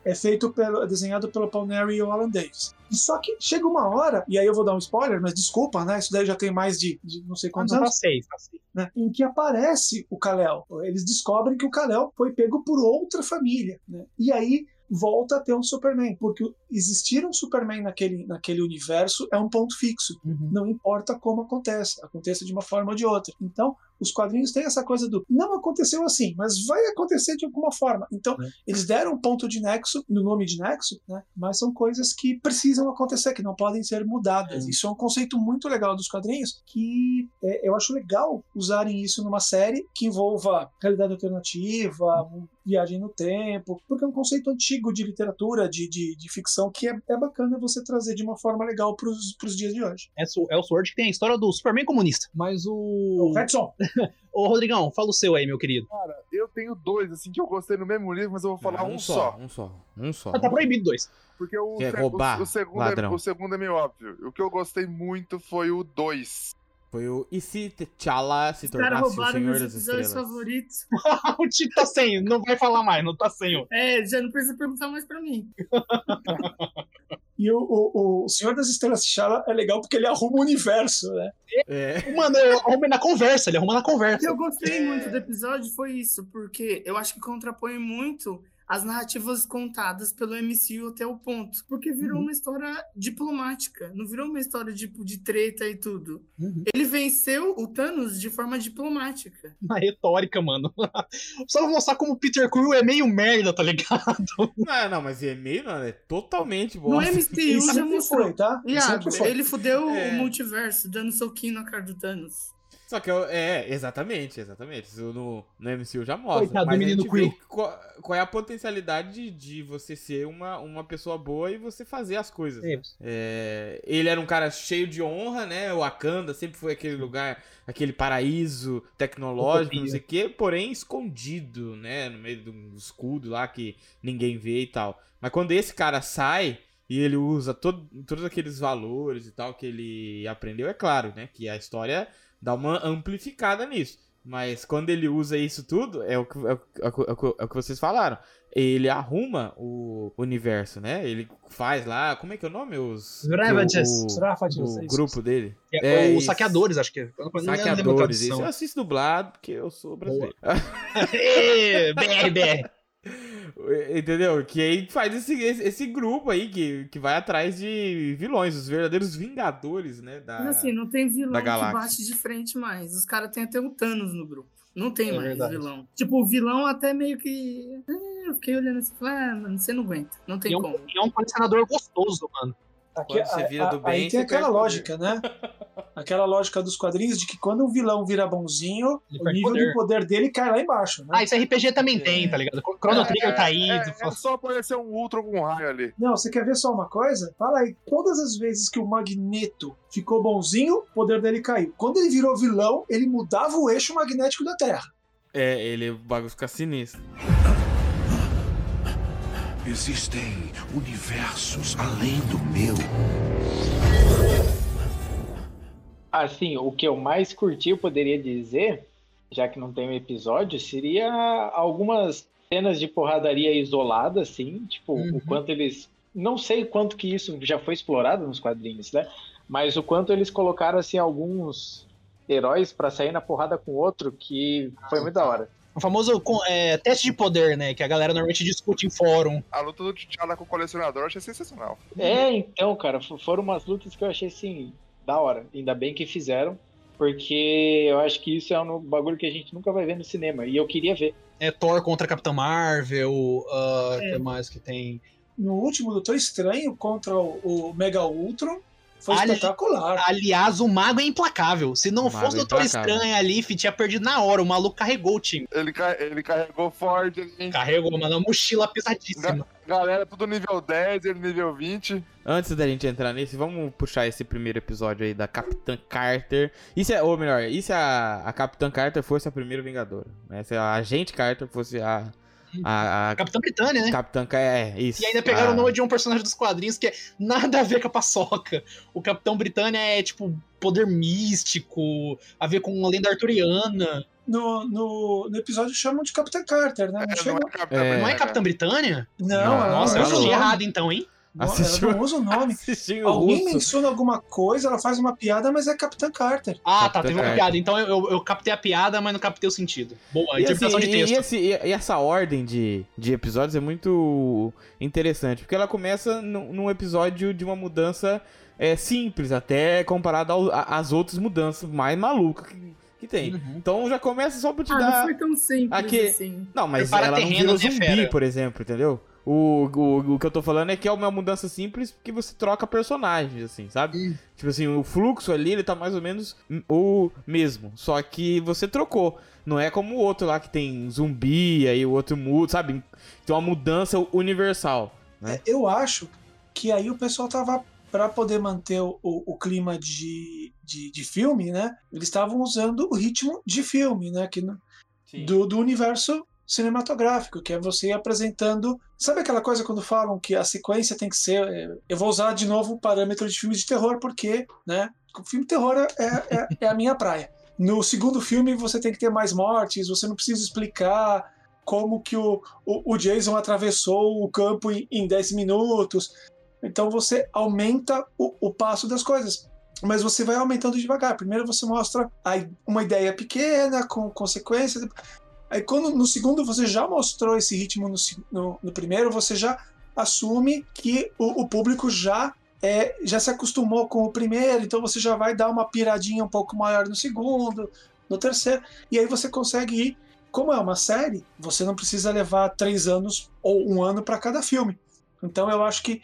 É feito pelo, desenhado pelo Paul Neary e o Alan Davis. E só que chega uma hora, e aí eu vou dar um spoiler, mas desculpa, né? Isso daí já tem mais de, de não sei quantos Quantos anos. passei, passei. né, em que aparece o Kal-El. Eles descobrem que o Kal-El foi pego por outra família. né, E aí volta a ter um Superman, porque existir um Superman naquele, naquele universo é um ponto fixo. Uhum. Não importa como aconteça, aconteça de uma forma ou de outra. Então, os quadrinhos têm essa coisa do não aconteceu assim, mas vai acontecer de alguma forma. Então, É. eles deram um ponto de nexo, no nome de nexo, né? mas são coisas que precisam acontecer, que não podem ser mudadas. É. Isso é um conceito muito legal dos quadrinhos, que é, eu acho legal usarem isso numa série que envolva realidade alternativa, viagem no tempo, porque é um conceito antigo de literatura, de, de, de ficção, que é, é bacana você trazer de uma forma legal para os dias de hoje. É o Elseworld que tem a história do Superman comunista. Mas o. O Redson, Ô, Rodrigão, fala o seu aí, meu querido. Cara, eu tenho dois, assim, que eu gostei no mesmo livro, mas eu vou falar Ah, um, só. Um só. Um só. Ah, tá proibido dois. Porque o, Quer roubar, o, o segundo ladrão. é, o segundo é meio óbvio. O que eu gostei muito foi o 2. Foi o E se T'Challa se tornasse o Senhor das episódios Estrelas? favoritos. o Tito tá sem, não vai falar mais, não tá sem. ó. É, já não precisa perguntar mais pra mim. e o, o, o Senhor das Estrelas T'Challa é legal porque ele arruma o universo, né? É. Mano, eu arrumei na conversa, ele arruma na O conversa. que eu gostei muito do episódio foi isso, porque eu acho que contrapõe muito as narrativas contadas pelo MCU até o ponto. Porque virou Uhum. uma história diplomática, não virou uma história tipo, de treta e tudo. Uhum. Ele venceu o Thanos de forma diplomática. Na retórica, mano. Só pra mostrar como o Peter Quill é meio merda, tá ligado? Não, não, mas é meio, não, é totalmente bom. No MCU já mostrou. foi, tá? Iago, ele fudeu É. o multiverso, dando soquinho na cara do Thanos. Só que eu, é, exatamente, exatamente. Isso no, no MCU já mostra. Coitado do mas a menino vê Quill. qual, qual é a potencialidade de, de você ser uma, uma pessoa boa e você fazer as coisas. né? É, ele era um cara cheio de honra, né? O Wakanda sempre foi aquele lugar, aquele paraíso tecnológico, Utopia. não sei o quê, porém escondido, né? No meio de um escudo lá que ninguém vê e tal. Mas quando esse cara sai e ele usa todo, todos aqueles valores e tal que ele aprendeu, é claro, né? Que a história dá uma amplificada nisso. Mas quando ele usa isso tudo, é o que, é o, é o é o que- é o que vocês falaram. Ele arruma o universo, né? Ele faz lá. Como é que é o nome? Os. Ravages. o- o é grupo dele. É, É, os saqueadores, acho que. Saqueadores. Isso eu assisto dublado porque eu sou brasileiro. BR, BR. Entendeu? Que aí faz esse, esse, esse grupo aí que, que vai atrás de vilões, os verdadeiros vingadores, né? Da... Mas assim, não tem vilão que bate de frente mais. Os caras têm até um Thanos no grupo. Não tem É mais verdade. vilão. Tipo, o vilão até meio que. É, eu fiquei olhando assim e falei, ah, mano, você não aguenta. Não tem E é como. é um colecionador gostoso, mano. Aqui, Quando você vira a- do bem, aí tem aquela perde poder. lógica, né? Aquela lógica dos quadrinhos de que quando um vilão vira bonzinho, Ele o nível poder. de poder dele cai lá embaixo, né? Ah, isso RPG também tem, tá ligado? Chrono Trigger tá aí. É, tu é fala- só aparecer um Ultron com um raio ali. Não, você quer ver só uma coisa? Fala aí, todas as vezes que o Magneto ficou bonzinho, o poder dele caiu. Quando ele virou vilão, ele mudava o eixo magnético da Terra. É, ele, o bagulho fica sinistro. Existem universos além do meu. Assim, o que eu mais curti, eu poderia dizer, já que não tem um episódio, seria algumas cenas de porradaria isolada, assim, tipo, Uhum. o quanto eles. Não sei quanto que isso já foi explorado nos quadrinhos, né? Mas o quanto eles colocaram, assim, alguns heróis pra sair na porrada com o outro, que foi muito da hora. O famoso é, teste de poder, né? Que a galera normalmente discute em fórum. A luta do T'Challa com o colecionador eu achei sensacional. É, então, cara, foram umas lutas que eu achei assim, da hora. Ainda bem que fizeram, porque eu acho que isso é um bagulho que a gente nunca vai ver no cinema. E eu queria ver. É Thor contra Capitã Marvel. O É. que mais que tem? No último Doutor Estranho contra o, o Mega Ultron, foi Ali- espetacular. Aliás, o mago é implacável. Se não fosse o é Doutor. Estranho ali, tinha perdido na hora. O maluco carregou o time. Ele, ele carregou forte, ele... Carregou, mano, uma mochila pesadíssima. galera tudo nível 10, ele nível 20. Antes da gente entrar nesse, vamos puxar esse primeiro episódio aí da Capitã Carter. Isso é, ou melhor, e se a, a Capitã Carter fosse a primeira Vingadora? Né? Se a Agente Carter fosse a. A, a Capitã Britânia, né? Capitã Carter. É, isso. E ainda pegaram a- o nome de um personagem dos quadrinhos que é nada a ver com a paçoca. O Capitão Britânia é, tipo, poder místico, a ver com uma lenda arturiana. No, no, no episódio chamam de Capitã Carter, né? Não, É, não é Capitã É. Não é Britânia. Capitã Britânia? não, Não, Nossa, não eu assisti errado então, hein? Não, Assistiu- Ela não usa o nome. Assistiu Alguém russo. menciona alguma coisa, ela faz uma piada, mas é Capitã Carter. Ah, Capitã tá, teve uma Carter. piada. Então eu, eu, captei a piada, mas não captei o sentido. Boa, E, interpretação assim, de texto. E, esse- e- essa ordem de, de episódios é muito interessante, porque ela começa num, num episódio de uma mudança é, simples, até comparada às outras mudanças mais malucas que, que tem. Uhum. Então já começa só pra te Ah, dar. não foi tão simples Aqui- assim. Não, mas Prepara ela não virou né, zumbi, fera? por exemplo, entendeu? O, o, o que eu tô falando é que é uma mudança simples porque você troca personagens, assim, sabe? Tipo assim, o fluxo ali, ele tá mais ou menos o mesmo. Só que você trocou. Não é como o outro lá que tem zumbi, aí o outro muda, sabe? Tem uma mudança universal. Né? Eu acho que aí o pessoal tava para poder manter o, o, o clima de, de, de filme, né? Eles estavam usando o ritmo de filme, né? Que do, do universo cinematográfico, que é você apresentando. Sabe aquela coisa quando falam que a sequência tem que ser. é, Eu vou usar de novo o parâmetro de filmes de terror, porque, né? O filme de terror é, é, é a minha praia. No segundo filme você tem que ter mais mortes, você não precisa explicar como que o, o, o Jason atravessou o campo em, em 10 minutos. Então você aumenta o, o passo das coisas. Mas você vai aumentando devagar. Primeiro você mostra uma ideia pequena, com consequências. Aí quando no segundo você já mostrou esse ritmo no, no- no primeiro, você já assume que o, o público já é, já se acostumou com o primeiro, então você já vai dar uma piradinha um pouco maior no segundo, no terceiro, e aí você consegue ir. Como é uma série, você não precisa levar três anos ou um ano para cada filme. Então eu acho que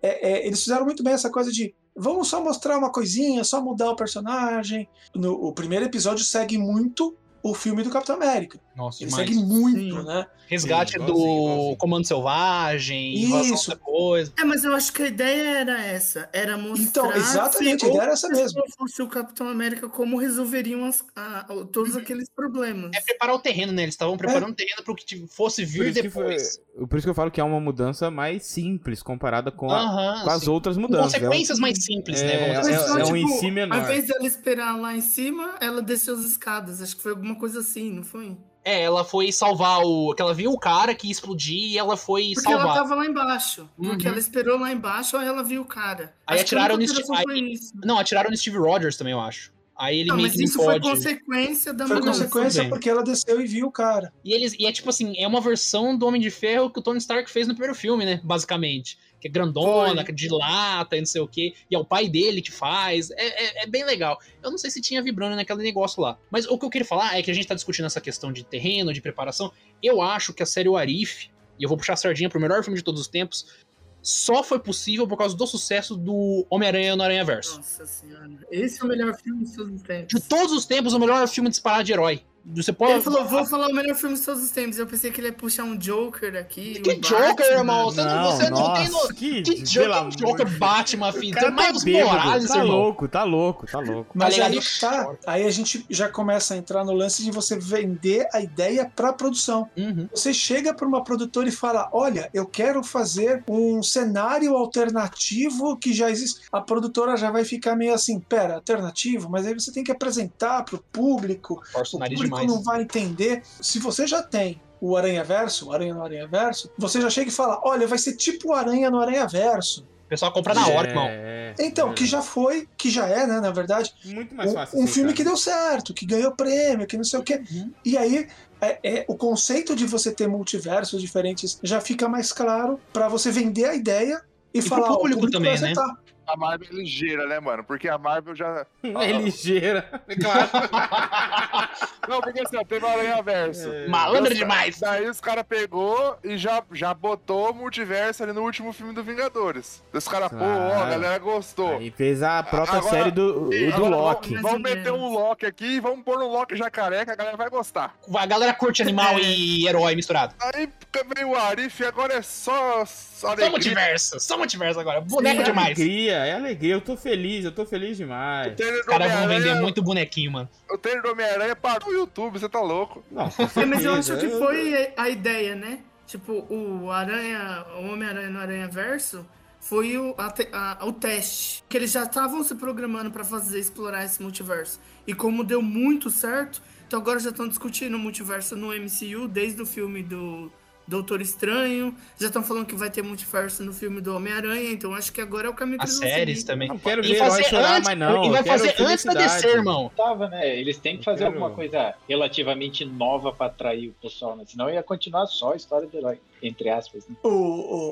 é, é, eles fizeram muito bem essa coisa de vamos só mostrar uma coisinha, só mudar o personagem. No, o primeiro episódio segue muito o filme do Capitão América. Nossa, Ele demais. segue muito, Sim. né? Resgate Sim, do igualzinho. Comando Selvagem, Isso. coisa. É, mas eu acho que a ideia era essa. Era mostrar Então, exatamente, se a ideia era essa mesmo. pessoa fosse o Capitão América, como resolveriam as- a- a- todos aqueles problemas. É preparar o terreno, né? Eles estavam preparando o terreno para o que fosse vir foi, depois. por isso que eu falo que é uma mudança mais simples comparada com, a- com as sim. outras Com mudanças. É um- consequências mais simples, né? é, Vamos é, dizer Mas assim. só, é um tipo, em si menor. Ao invés dela esperar lá em cima, ela desceu as escadas. Acho que foi alguma coisa assim, não foi? É, ela foi salvar o. que ela viu o cara que ia explodir e ela foi Porque salvar. ela tava lá embaixo. Porque Uhum. ela esperou lá embaixo, aí ela viu o cara. Aí Acho atiraram no Steve- foi isso. Não, atiraram no Steve Rogers também, eu acho. Aí ele Não, meio mas que não isso foi pode. consequência da Foi consequência bem. porque ela desceu e viu o cara. E, eles, e é tipo assim, é uma versão do Homem de Ferro que o Tony Stark fez no primeiro filme, né? Basicamente. Que é grandona, Foi. que dilata e não sei o quê. E é o pai dele que faz. É, é, é bem legal. Eu não sei se tinha vibrando naquele negócio lá. Mas o que eu queria falar é que a gente tá discutindo essa questão de terreno, de preparação. Eu acho que a série O Arif, e eu vou puxar a sardinha pro melhor filme de todos os tempos, só foi possível por causa do sucesso do Homem-Aranha no Aranha Verso. Nossa senhora. Esse é o melhor filme de todos os De tempos. todos os tempos, o melhor filme disparado de herói. Você pode. Ele falou, vou falar o melhor filme de todos os tempos. Eu pensei que ele ia puxar um Joker aqui. Que um Joker, Batman. irmão? Você não, você não tem no... nossa, que, Que Joker, amor Joker de Batman, filho. Cara tá mais bêbado, Morales, tá irmão. louco, tá louco, tá louco. Mas Tá aí tá. Aí a gente já começa a entrar no lance de você vender a ideia pra produção. Uhum. Você chega para uma produtora e fala: Olha, eu quero fazer um cenário alternativo que já existe. A produtora já vai ficar meio assim: Pera, alternativo? Mas aí você tem que apresentar pro público. Força o O nariz público demais. não vai entender. Se você já tem o Aranha Verso, o Aranha no Aranha Verso, você já chega e fala: Olha, vai ser tipo o Aranha no Aranha Verso. O pessoal compra na hora, irmão. É, Então, é que já foi, que já é, né, na verdade, Muito mais fácil. um, um aceitar, filme que deu certo, que ganhou prêmio, que não sei o quê. Uhum. E aí, é, é, o conceito de você ter multiversos diferentes já fica mais claro pra você vender a ideia e, E pro falar. ó, o público vai também, né? A Marvel é ligeira, né, mano? Porque a Marvel já. É ligeira. Claro. Não, porque assim, ó, teve o Aranha Verso. É. Demais. Daí os caras pegou e já, já botou o multiverso ali no último filme do Vingadores. Os caras, pô, ó, a galera gostou. Aí fez a própria Agora- série do, E do agora Loki. Vamos, vamos meter um Loki aqui e vamos pôr um Loki jacaré que a galera vai gostar. A galera curte animal e herói misturado. Aí veio o Arif e agora é só, só Só multiverso, só multiverso agora. Boneco é demais. alegria, é alegria. Eu tô feliz, eu tô feliz demais. O Os caras vão vender muito bonequinho, mano. o trailer do Homem-Aranha parou no YouTube, você tá louco. Não, É, mas eu acho que foi a ideia, né? Tipo, o Aranha, o Homem-Aranha no Aranha Verso foi o, a a- o teste. Que eles já estavam se programando pra fazer, explorar esse multiverso. E como deu muito certo, então agora já estão discutindo o multiverso no MCU, desde o filme do Doutor Estranho. Já estão falando que vai ter multiverso no filme do Homem-Aranha, então acho que agora é o caminho que As eles vão séries também. Não quero E ver fazer chorar, antes- mas não. E vai fazer antes da. DC, irmão. Tava, né? Eles têm que fazer quero- alguma coisa relativamente nova pra atrair o pessoal, né? Senão ia continuar só a história do herói, entre aspas. Né? O,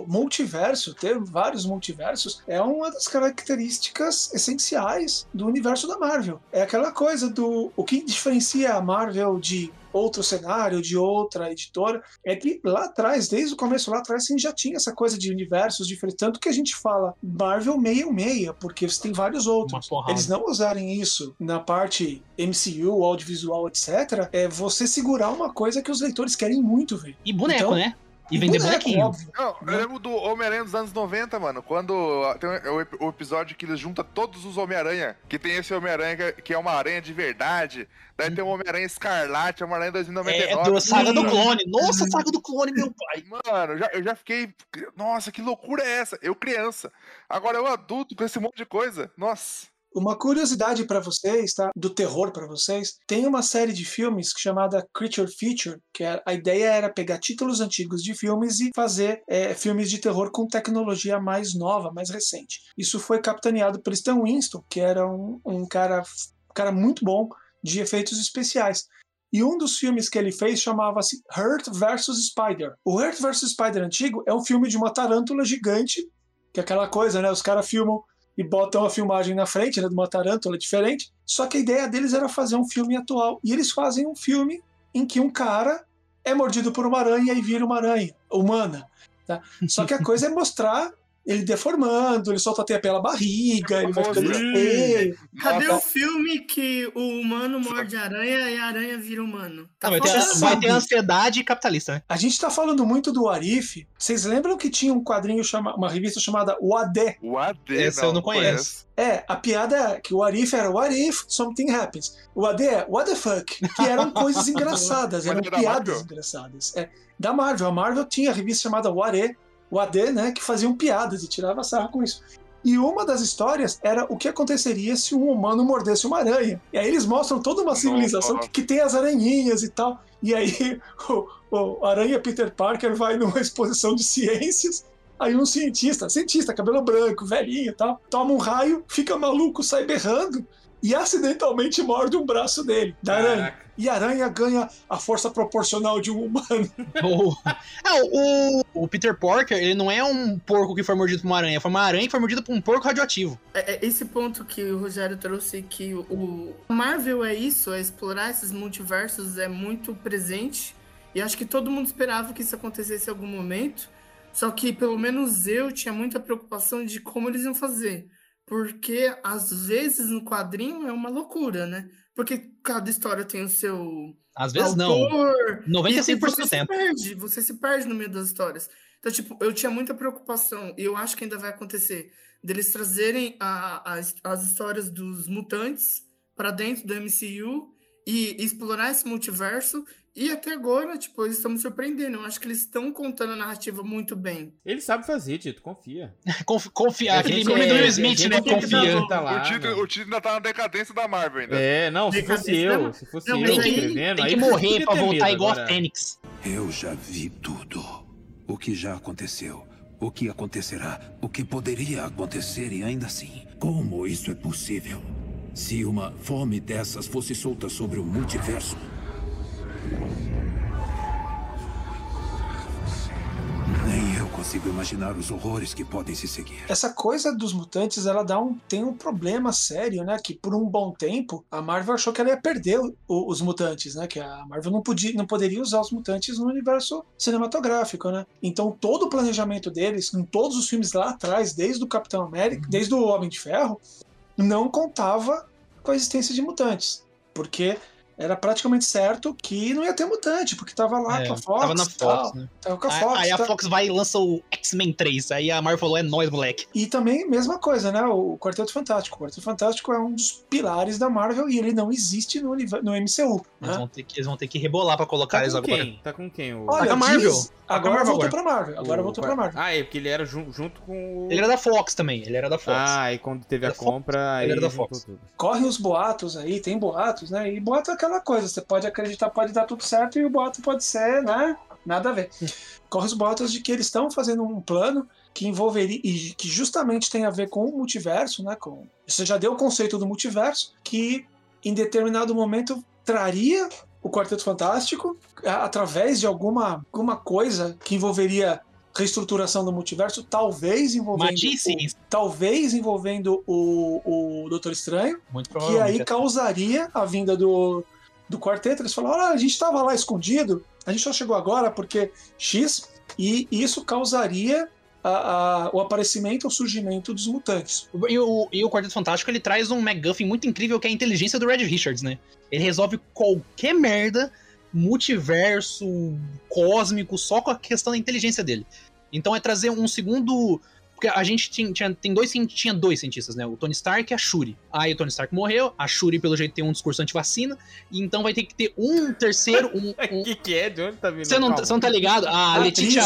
o multiverso, ter vários multiversos, é uma das características essenciais do universo da Marvel. É aquela coisa do. O que diferencia a Marvel de outro cenário, de outra editora, é que lá atrás, desde o começo lá atrás, assim, já tinha essa coisa de universos diferentes. Tanto que a gente fala Marvel meia meia, porque você tem vários outros. Eles não usarem isso na parte MCU, audiovisual, etc., é você segurar uma coisa que os leitores querem muito ver. E boneco, Então, né? E vender bonequinho. Não, eu lembro do Homem-Aranha dos anos 90, mano. Quando tem o, ep- o episódio que eles juntam todos os Homem-Aranha. Que tem esse Homem-Aranha que é- que é uma aranha de verdade. Daí tem o Homem-Aranha Escarlate, é uma aranha É, 2099. do Saga do. Clone. Nossa, Saga do Clone, meu pai. Mano, eu já, eu já fiquei. Nossa, que loucura é essa? Eu criança. Agora eu adulto com esse monte de coisa. Nossa. Uma curiosidade pra vocês, tá? Do terror pra vocês. Tem uma série de filmes chamada Creature Feature, que é- a ideia era pegar títulos antigos de filmes e fazer é, filmes de terror com tecnologia mais nova, mais recente. Isso foi capitaneado por Stan Winston, que era um, um cara, um cara muito bom de efeitos especiais. E um dos filmes que ele fez chamava-se Hurt vs. Spider. O Hurt vs. Spider antigo é um filme de uma tarântula gigante, que é aquela coisa, né? Os caras filmam e botam a filmagem na frente, né, de uma tarântula diferente. Só que a ideia deles era fazer um filme atual. E eles fazem um filme em que um cara é mordido por uma aranha e vira uma aranha humana. tá? Só que a coisa é mostrar ele deformando, ele solta a teia pela barriga, ele vai ficando feio. Cadê Nossa. o filme que o humano morde a aranha e a aranha vira humano? Tá Ah, vai, ter, vai ter ansiedade capitalista, né? A gente tá falando muito do Arif. Vocês lembram que tinha um quadrinho, chama, uma revista chamada O AD? O AD, Esse eu não conheço. É, a piada é que o Arif era What if something happens? O AD é What the fuck? Que eram coisas engraçadas, eram é da piadas engraçadas. É, da Marvel. A Marvel tinha a revista chamada What E, o AD, né? Que faziam piadas e tirava sarro com isso. E uma das histórias era o que aconteceria se um humano mordesse uma aranha. E aí eles mostram toda uma civilização que, que tem as aranhinhas e tal. E aí o, o aranha Peter Parker vai numa exposição de ciências. Aí um cientista, cientista, cabelo branco, velhinho e tal, toma um raio, fica maluco, sai berrando e acidentalmente morde um braço dele, da aranha. Caraca. E a aranha ganha a força proporcional de um humano. O, é, o, o Peter Parker, ele não é um porco que foi mordido por uma aranha, foi uma aranha que foi mordida por um porco radioativo. É, é esse ponto que o Rogério trouxe que o, o Marvel é isso, é explorar esses multiversos é muito presente. E acho que todo mundo esperava que isso acontecesse em algum momento. Só que pelo menos eu tinha muita preocupação de como eles iam fazer. Porque às vezes no quadrinho é uma loucura, né? Porque cada história tem o seu Às vezes não. autor, 95% e do você se perde, você se perde no meio das histórias. Então, tipo, eu tinha muita preocupação, e eu acho que ainda vai acontecer, deles trazerem a- as, as histórias dos mutantes para dentro do MCU e explorar esse multiverso. E até agora, tipo, eles estão me surpreendendo. Eu acho que eles estão contando a narrativa muito bem. Ele sabe fazer, Tito, confia. Conf, confia, A aquele meme é- do Will a Smith, né? é que Confia. tá lá, o, Tito, o Tito ainda tá na decadência da Marvel ainda. É, não, se fosse eu, não. se fosse Não, eu escrevendo, Tem que você morrer pra voltar igual agora. a Fênix. Eu já vi tudo. O que já aconteceu. O que acontecerá. O que poderia acontecer e ainda assim. Como isso é possível? Se uma fome dessas fosse solta sobre o multiverso. Nem eu consigo imaginar os horrores que podem se seguir. Essa coisa dos mutantes, ela dá um, tem um problema sério, né? Que por um bom tempo a Marvel achou que ela ia perder o- os mutantes, né? Que a Marvel não, podia, não poderia usar os mutantes no universo cinematográfico, né? Então todo o planejamento deles, em todos os filmes lá atrás, desde o Capitão América, desde o Homem de Ferro, não contava com a existência de mutantes. Porque era praticamente certo que não ia ter mutante, porque tava lá É, com a Fox. tava na e tal. Fox, né? Tava com a Aí- Fox. Aí a tá? Fox vai e lança o X-Men 3. Aí a Marvel falou: é nóis, moleque. E também, mesma coisa, né? O Quarteto Fantástico. O Quarteto Fantástico é um dos pilares da Marvel e ele não existe no, no MCU. Eles, Né? vão ter que, eles vão ter que rebolar pra colocar Tá eles agora. quem? Tá com quem? O... Olha, com a Marvel. diz- Tá a agora Marvel voltou agora. pra Marvel. Agora o- voltou pra Marvel. Ah, é, porque ele era jun- junto com o... Ele era da Fox também. Ele era da Fox. Ah, e quando teve a Ele era Fox. compra, aí Ele era da Fox. tudo. Correm os boatos aí, tem boatos, né? E boato é aquela coisa, você pode acreditar, pode dar tudo certo e o boato pode ser, né? Nada a ver. Corre os boatos de que eles estão fazendo um plano que envolveria e que justamente tem a ver com o multiverso, né? Com, você já deu o conceito do multiverso, que em determinado momento traria o Quarteto Fantástico a- através de alguma, alguma coisa que envolveria reestruturação do multiverso, talvez envolvendo Matices. o, talvez envolvendo o, o Doutor Estranho, Muito que aí causaria a vinda do, do quarteto. Eles falaram: olha, a gente estava lá escondido, a gente só chegou agora porque X, e isso causaria a- a- o aparecimento, o surgimento dos mutantes. E o, e o Quarteto Fantástico ele traz um MacGuffin muito incrível que é a inteligência do Red Richards, né? Ele resolve qualquer merda, multiverso, cósmico, só com a questão da inteligência dele. Então é trazer um segundo. Porque a gente tinha, tinha- tem dois, tinha dois cientistas, né? O Tony Stark e a Shuri. Aí o Tony Stark morreu, a Shuri, pelo jeito, tem um discurso anti-vacina, e então vai ter que ter um terceiro. Um, O um- que que é? De onde tá vindo? Você não, Calma. você não tá ligado? A. Letícia.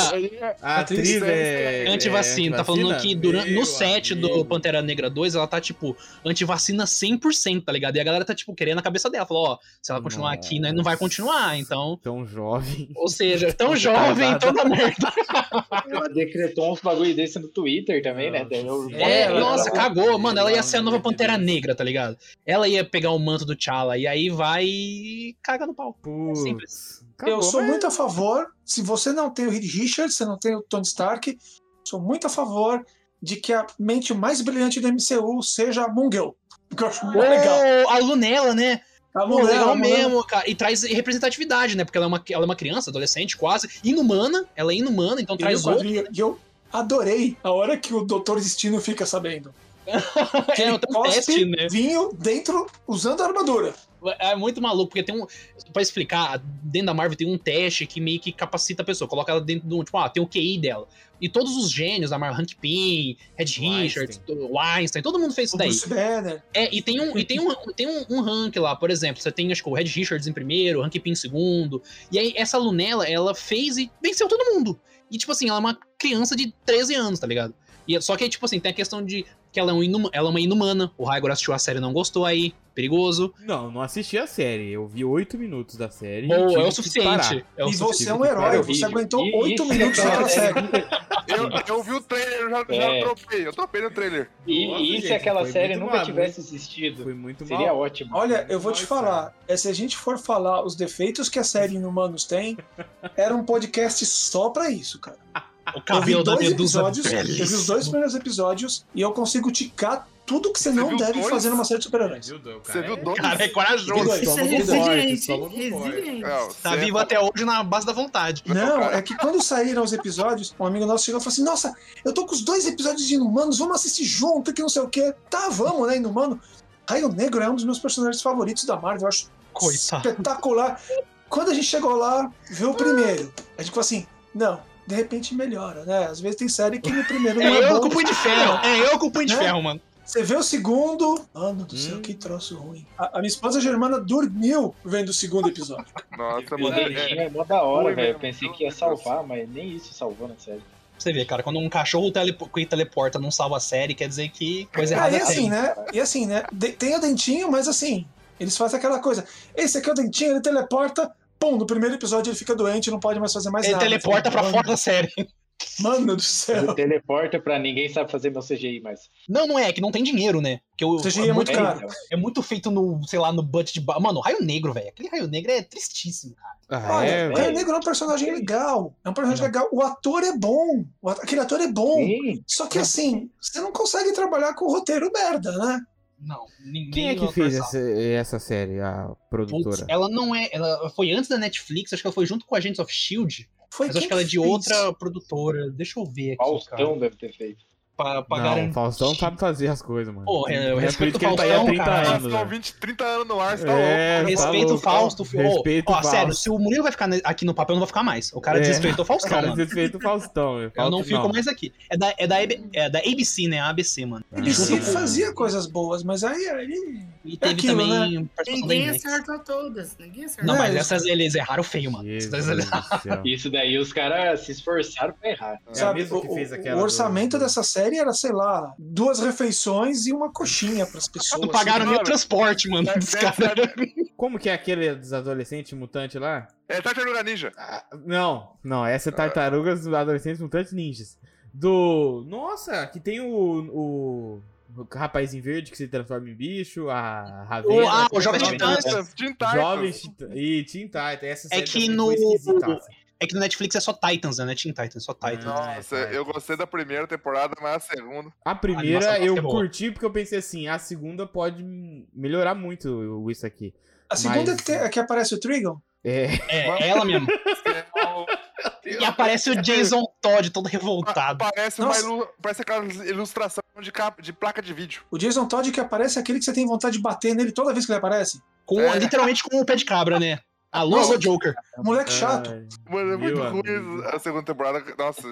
A atriz é... Antivacina, tá falando que durante, no set do amigo. Pantera Negra 2, ela tá, tipo, antivacina 100%, tá ligado? E a galera tá, tipo, querendo a cabeça dela. Falou, ó, se ela continuar aqui, né, não vai continuar, então... Tão jovem. Ou seja, tão Nossa, jovem, toda merda. Ela decretou uns bagulho desse no Twitter também, né? Eu- É, ela- nossa, ela- cagou. Mano, ela ia ser a nova Pantera. Negra, tá ligado? Ela ia pegar o manto do T'Challa, e aí vai e caga no pau. Putz. eu Acabou, sou mas- muito a favor, se você não tem o Reed Richards, você não tem o Tony Stark, sou muito a favor de que a mente mais brilhante do MCU seja a Mungel. Que eu acho muito legal. Ô, a Lunella, né? A Pô, legal mesmo, cara. E traz representatividade, né? Porque ela é uma, ela é uma criança, adolescente, quase. Inumana. Ela é inumana, então E traz outro. e eu, adorei a hora que o Doutor Destino fica sabendo. Que é, ele teste, né? vinho dentro, usando a armadura. É muito maluco, porque tem um. Pra explicar, dentro da Marvel tem um teste que meio que capacita a pessoa, coloca ela dentro do. Tipo, ah, tem o QI dela. E todos os gênios da Marvel, Hank Pym, Red Richards, o Einstein, todo mundo fez isso O daí. Bruce Banner. É, e tem um, e tem um, tem um, um rank lá, por exemplo, você tem, acho que o Red Richards em primeiro, o Hank Pym em segundo. E aí, essa Lunella, ela fez e venceu todo mundo. E, tipo assim, ela é uma criança de 13 anos, tá ligado? E, só que, tipo assim, tem a questão de que ela é, um inuma- ela é uma inumana. O Raigor assistiu a série e não gostou aí. Perigoso. Não, não assisti a série. Eu vi oito minutos da série. e tive é o suficiente. É o e suficiente. você é um herói, você aguentou E- oito minutos é naquela série. Eu, eu vi o trailer, eu já, já É. tropei. Eu tropei no trailer. E, Nossa, e se gente, aquela foi série muito nunca mal, tivesse existido, Foi muito seria mal. ótimo. Olha, eu vou te falar, é, se a gente for falar os defeitos que a série Inumanos tem, era um podcast só pra isso, cara. O Eu vi cabelo da dois Medusa. episódios, eu vi os dois primeiros episódios e eu consigo ticar tudo que você, Você não deve dois? fazer numa série de super-heróis. Você viu Cara, dois? Cara, é corajoso. dois. Isso é resiliente, forte. Resiliente. Não, Tá vivo até hoje na base da vontade. Não, é que quando saíram os episódios, um amigo nosso chegou e falou assim: Nossa, eu tô com os dois episódios de Inumanos, vamos assistir junto, que não sei o quê. Tá, vamos, né, Inumano? Raio Negro é um dos meus personagens favoritos da Marvel, eu acho Coitado. espetacular. Quando a gente chegou lá, viu o primeiro, a gente falou assim: Não, de repente melhora, né? Às vezes tem série que no primeiro não É é, eu bom. com o punho de ferro. É eu com o punho de Né? ferro, mano. Você vê o segundo, mano do céu, Hum. que troço ruim. A, a minha esposa Germana dormiu vendo o segundo episódio. Nossa, O mano. É, é mó da hora, velho. Eu pensei que ia salvar, mas nem isso salvou na série. Você vê, cara, quando um cachorro telepo que teleporta não salva a série, quer dizer que coisa Ah, errada e assim, tem. né? E assim, né? De- tem o dentinho, mas assim, eles fazem aquela coisa. Esse aqui é o dentinho, ele teleporta, pum, no primeiro episódio ele fica doente, não pode mais fazer mais Ele nada. teleporta pra fora da série. Mano do céu. Ele teleporta pra ninguém sabe fazer meu CGI mais. Não, não é, é que não tem dinheiro, né? Porque o, O CGI é muito É, caro. então. é muito feito no, sei lá, no budget de. Mano, Raio Negro, velho. Aquele Raio Negro é tristíssimo, cara. Ah, Olha, é, o velho. Raio Negro é um personagem legal. É um personagem Não. legal. O ator é bom. O at- Aquele ator é bom. Sim. Só que assim, você não consegue trabalhar com roteiro merda, né? Não, ninguém. Quem é que fez essa, essa série, a Putz, produtora? ela não é. Ela foi antes da Netflix, acho que ela foi junto com a Agents of Shield. Foi Mas acho que ela é de fez? outra produtora. Deixa eu ver aqui. cara. Faustão deve ter feito. Pra, pra Não, garantir. o Faustão sabe fazer as coisas, mano. Pô, é, eu é respeito ele o tá aí há Faustão, 30 cara. anos. Né? 20, 30 anos no ar, você tá É, louco. tá Respeito o. Fausto. filho. Ô, Respeito o ó, sério, se o Murilo vai ficar aqui no papel, eu não vou ficar mais. O cara É. desrespeitou o Faustão, Cara, mano. desfeito o Faustão. meu. Eu não fico mais aqui. É da, é, da, é da ABC, né? A ABC, mano. Sim com- fazia coisas boas, mas aí ele. E teve aquilo, também da Ninguém acerta todas. Ninguém acerta Não, É, mas essas eles erraram feio, mano. Isso daí os caras se esforçaram pra errar. É sabe, o, o- o orçamento dessa série era, sei lá, duas refeições e uma coxinha pras pessoas. Não pagaram nem o transporte, mano. Deve- Dos deve- caras. Como que é aquele dos adolescentes mutantes lá? É Tartaruga Ninja. Ah, não, não, essa é Tartarugas Adolescentes Mutantes Ninjas. Do. Nossa, que tem o. o... o rapazinho verde que se transforma em bicho, a Ravena. O- ah, o como é Jovem é Titãs. nome? Titãs. E Teen Titans. Essa série que no- esquisitaça. É que no Netflix é só Titans, né? Não é Teen Titans, só Titans. Nossa, é, eu gostei da primeira temporada, mas a segunda. A primeira A animação eu é curti porque eu pensei assim, a segunda pode melhorar muito isso aqui. A segunda Mas- que, tem- é que aparece o Trigon. É, É, é ela mesmo. E aparece o Jason Todd todo revoltado. Parece, uma ilu... Parece aquela ilustração de, capa... de placa de vídeo. O Jason Todd que aparece é aquele que você tem vontade de bater nele toda vez que ele aparece. Com, É. Literalmente com o pé de cabra, né? Alô, Não. sou Joker. Moleque chato. Mano, é muito Meu ruim amigo. a segunda temporada. Nossa,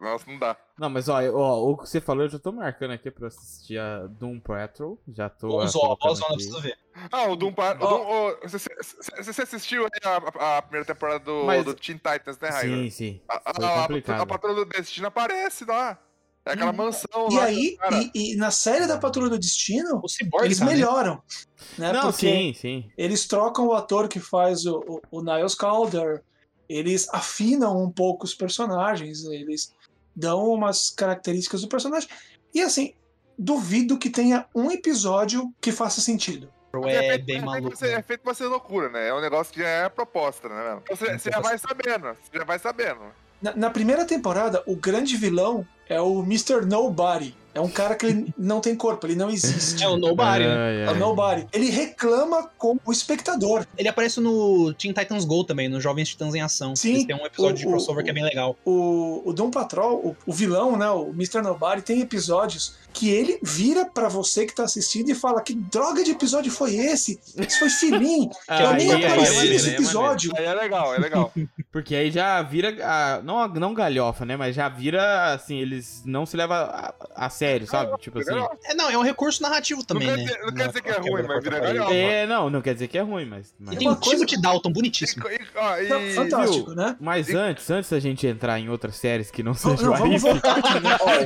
nossa, não dá. Não, mas ó, ó, o que você falou eu já tô marcando aqui pra assistir a Doom Patrol. Já tô. Ah, ovos, eu não aqui. preciso ver. Ah, o Doom. Pa... o Ó. Doom ô, você, assistiu aí a, a primeira temporada do, Mas- do Teen Titans, né, Raio? Sim, sim. A, a, a, a Patrulha do Destino aparece lá. É aquela mansão E lá. aí, cara. e, e na série da Patrulha do Destino, Cyborg, eles tá, né? melhoram. Né? Não, Porque sim, sim. eles trocam o ator que faz o, o, o Niles Calder, eles afinam um pouco os personagens, eles dão umas características do personagem. E assim, duvido que tenha um episódio que faça sentido. É feito- bem feito maluco. ser- é feito pra ser loucura, né? É um negócio que já é a proposta, né? Então você, você já vai sabendo. Você já vai sabendo. Na, na primeira temporada, o grande vilão é o Mr. Nobody. É um cara que ele não tem corpo, ele não existe. É o Nobody, né? É o. Nobody. Ele reclama com o espectador. Ele aparece no Teen Titans Go também, no Jovens Titãs em Ação. Sim, têm um episódio o- de crossover o- que é bem legal. O, o Doom Patrol, o, o vilão, né, o Mr. Nobody, tem episódios que ele vira pra você que tá assistindo e fala que droga de episódio foi esse? Isso foi fininho. Eu Aí- nem aí é apareci nesse é episódio. Aí é legal, é legal. Porque aí já vira. a- não, não galhofa, né? Mas já vira assim, eles não se levam a, a sério, sabe? Tipo assim. É, não, é um recurso narrativo também, quer né? dizer- não quer dizer que é ruim, mas vira galhofa. É, não, não quer dizer que é ruim, mas. mas- E tem Uma o coisa- Timothy Dalton, bonitíssimo. E- e- ó, e- Não, fantástico, né? Mas E- antes, antes da gente entrar em outras séries que não Não, sejam o Arif, né?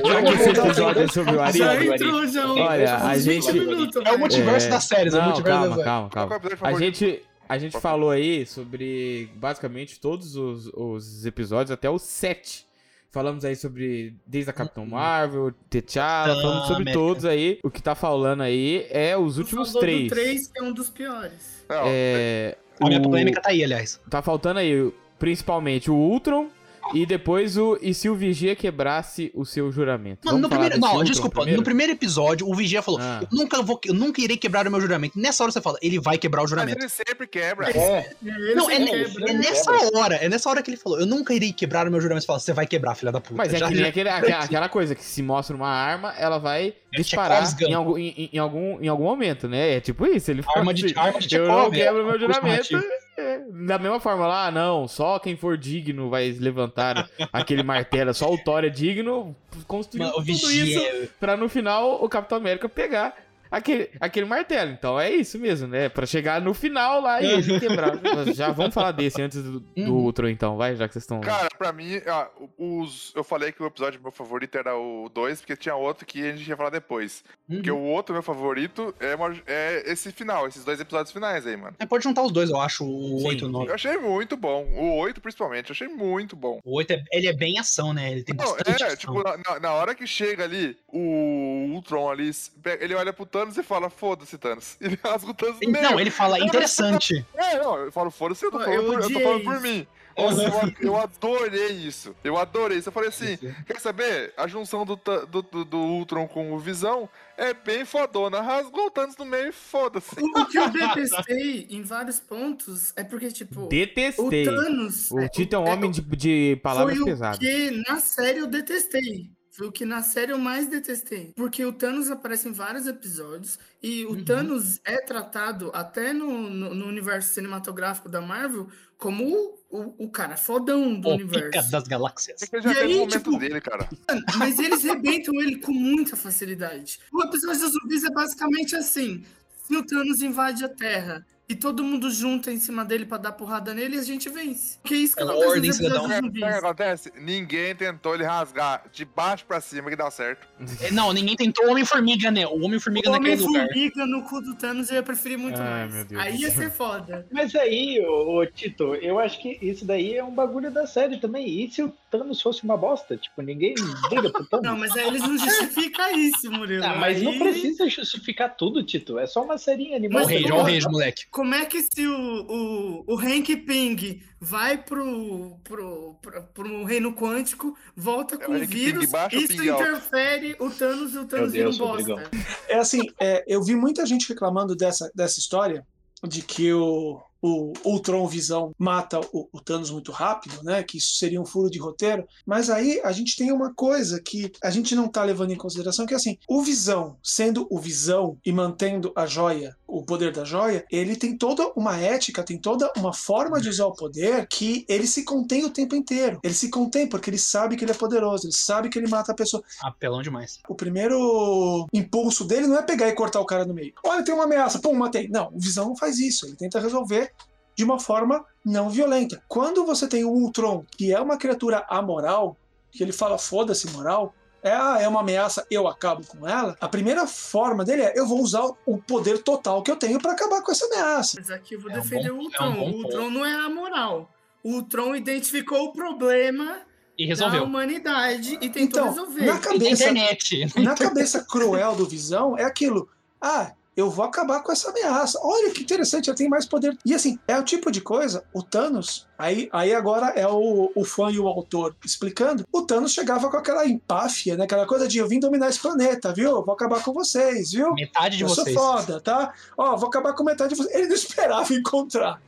Eu já que esse voltar episódio é sobre o Arif. Já entrou, já. Olha, a Uns 20 gente- minutos, É o multiverso das séries, é o Não, multiverso calma, das calma, calma. que é o A gente, a gente falou aí sobre basicamente todos os, os episódios, até os sete. Falamos aí sobre desde a Capitão Marvel, T'Challa, Ah, falamos sobre América. todos aí. O que tá falando aí é os últimos três. 3, que é um dos piores. É, A minha o- polêmica tá aí, aliás. Tá faltando aí principalmente o Ultron e depois o e se o Vigia quebrasse o seu juramento. Mano, Vamos no primeiro. Não, Ultron desculpa. primeiro? No primeiro episódio, o Vigia falou: Ah. eu, nunca vou, eu nunca irei quebrar o meu juramento. Nessa hora você fala, ele vai quebrar o mas juramento. ele sempre quebra. É, Ele Não, é, ne- quebra. é nessa hora, é nessa hora que ele falou, eu nunca irei quebrar o meu juramento. Você fala, você vai quebrar, filha da puta. Mas é Já- que nem aquele- aquela, aquela coisa que se mostra uma arma, ela vai É disparar em algum, em, em algum, em algum momento, né? É tipo isso, ele fala Arma de, assim, arma de eu não quebro é meu um recurso juramento. É, Da mesma forma lá, ah, não, só quem for digno vai levantar aquele martelo, só o Thor é digno, construiu o tudo isso Vigia. pra no final o Capitão América pegar aquele, aquele martelo. Então é isso mesmo, né? Pra chegar no final lá e ele quebrar. Já vamos falar desse antes do, do Uhum. outro então, vai, já que vocês estão... Cara, pra mim, ó, os, eu falei que o episódio meu favorito era o 2, porque tinha outro que a gente ia falar depois. Porque Uhum. o outro meu favorito é, é esse final, esses dois episódios finais aí, mano. É, pode juntar os dois, eu acho, o Sim, 8 e o 9. Eu achei muito bom. O 8, principalmente, eu achei muito bom. O 8 é, ele é bem ação, né? Ele tem Não, bastante é, ação. tipo, na, na- na hora que chega ali, o Ultron ali, ele olha pro Thanos e fala, foda-se, Thanos. Ele rasga o Thanos no meio. Não, ele fala, interessante. É, não, eu falo, foda-se, eu tô falando, eu por, eu tô falando por mim. Nossa, eu, eu adorei isso. Eu adorei isso. Eu falei assim, quer saber? A junção do, do, do, do Ultron com o Visão é bem fodona. Rasgou o Thanos no meio e foda-se. O que eu detestei em vários pontos é porque, tipo, o Detestei. Thanos. O Tito é um homem de, de palavras foi pesadas. o que na série eu detestei. Foi o que na série eu mais detestei. Porque o Thanos aparece em vários episódios. E o Uhum. Thanos é tratado até no, no, no universo cinematográfico da Marvel como o, o, o cara fodão do O universo. pica das galáxias. É que ele já E aí, o momento tipo, dele, cara. Mas eles rebentam ele com muita facilidade. O episódio dos zumbis é basicamente assim: se o Thanos invade a Terra e todo mundo junta em cima dele pra dar porrada nele, a gente vence. Que é isso que É acontece ordem nos episódios o que acontece? Ninguém tentou ele rasgar de baixo pra cima que dá certo. É, Não, ninguém tentou o Homem-Formiga, né? O Homem-Formiga O naquele lugar. Homem-Formiga no cu do Thanos eu ia preferir muito Ai, mais. meu Deus Aí ia ser foda. Mas aí, ô, ô, Tito, eu acho que isso daí é um bagulho da série também. E se o Thanos fosse uma bosta? Tipo, ninguém liga pro Thanos. Não, mas aí eles não justificam isso, Murilo. Ah, mas não Aí- precisa justificar tudo, Tito. É só uma serinha animada. o rei, ó o rei, moleque. Como é que se o, o, o Hank Ping vai pro, pro, pro, pro reino quântico, volta com o vírus, baixo isso Ping alto? interfere o Thanos e o Thanos Deus, viram Rodrigão. bosta. É assim, é, eu vi muita gente reclamando dessa, dessa história de que o, o Ultron Visão mata o, o Thanos muito rápido, né? Que isso seria um furo de roteiro. Mas aí a gente tem uma coisa que a gente não tá levando em consideração, que é assim, o Visão, sendo o Visão e mantendo a joia, o poder da joia, ele tem toda uma ética, tem toda uma forma de usar o poder que ele se contém o tempo inteiro. Ele se contém porque ele sabe que ele é poderoso, ele sabe que ele mata a pessoa. Apelão demais. O primeiro impulso dele não é pegar e cortar o cara no meio. Olha, tem uma ameaça, pum, matei. Não, o Visão não faz isso. Ele tenta resolver de uma forma não violenta. Quando você tem o Ultron, que é uma criatura amoral, que ele fala foda-se moral, é, é uma ameaça, eu acabo com ela. A primeira forma dele é eu vou usar o poder total que eu tenho pra acabar com essa ameaça. Mas aqui eu vou É um defender bom- o é Ultron. um bom o Ultron não é amoral. O Ultron identificou o problema E da resolveu. humanidade e tentou Então, resolver. na na cabeça, internet. na cabeça cruel do Visão é aquilo. Ah, eu vou acabar com essa ameaça. Olha que interessante, eu tenho mais poder. E assim, é o tipo de coisa, o Thanos, aí, aí agora é o, o fã e o autor explicando, o Thanos chegava com aquela empáfia, né? Aquela coisa de eu vim dominar esse planeta, viu? Eu vou acabar com vocês, viu? Metade de eu vocês. sou foda, tá? Ó, vou acabar com metade de vocês. Ele não esperava encontrar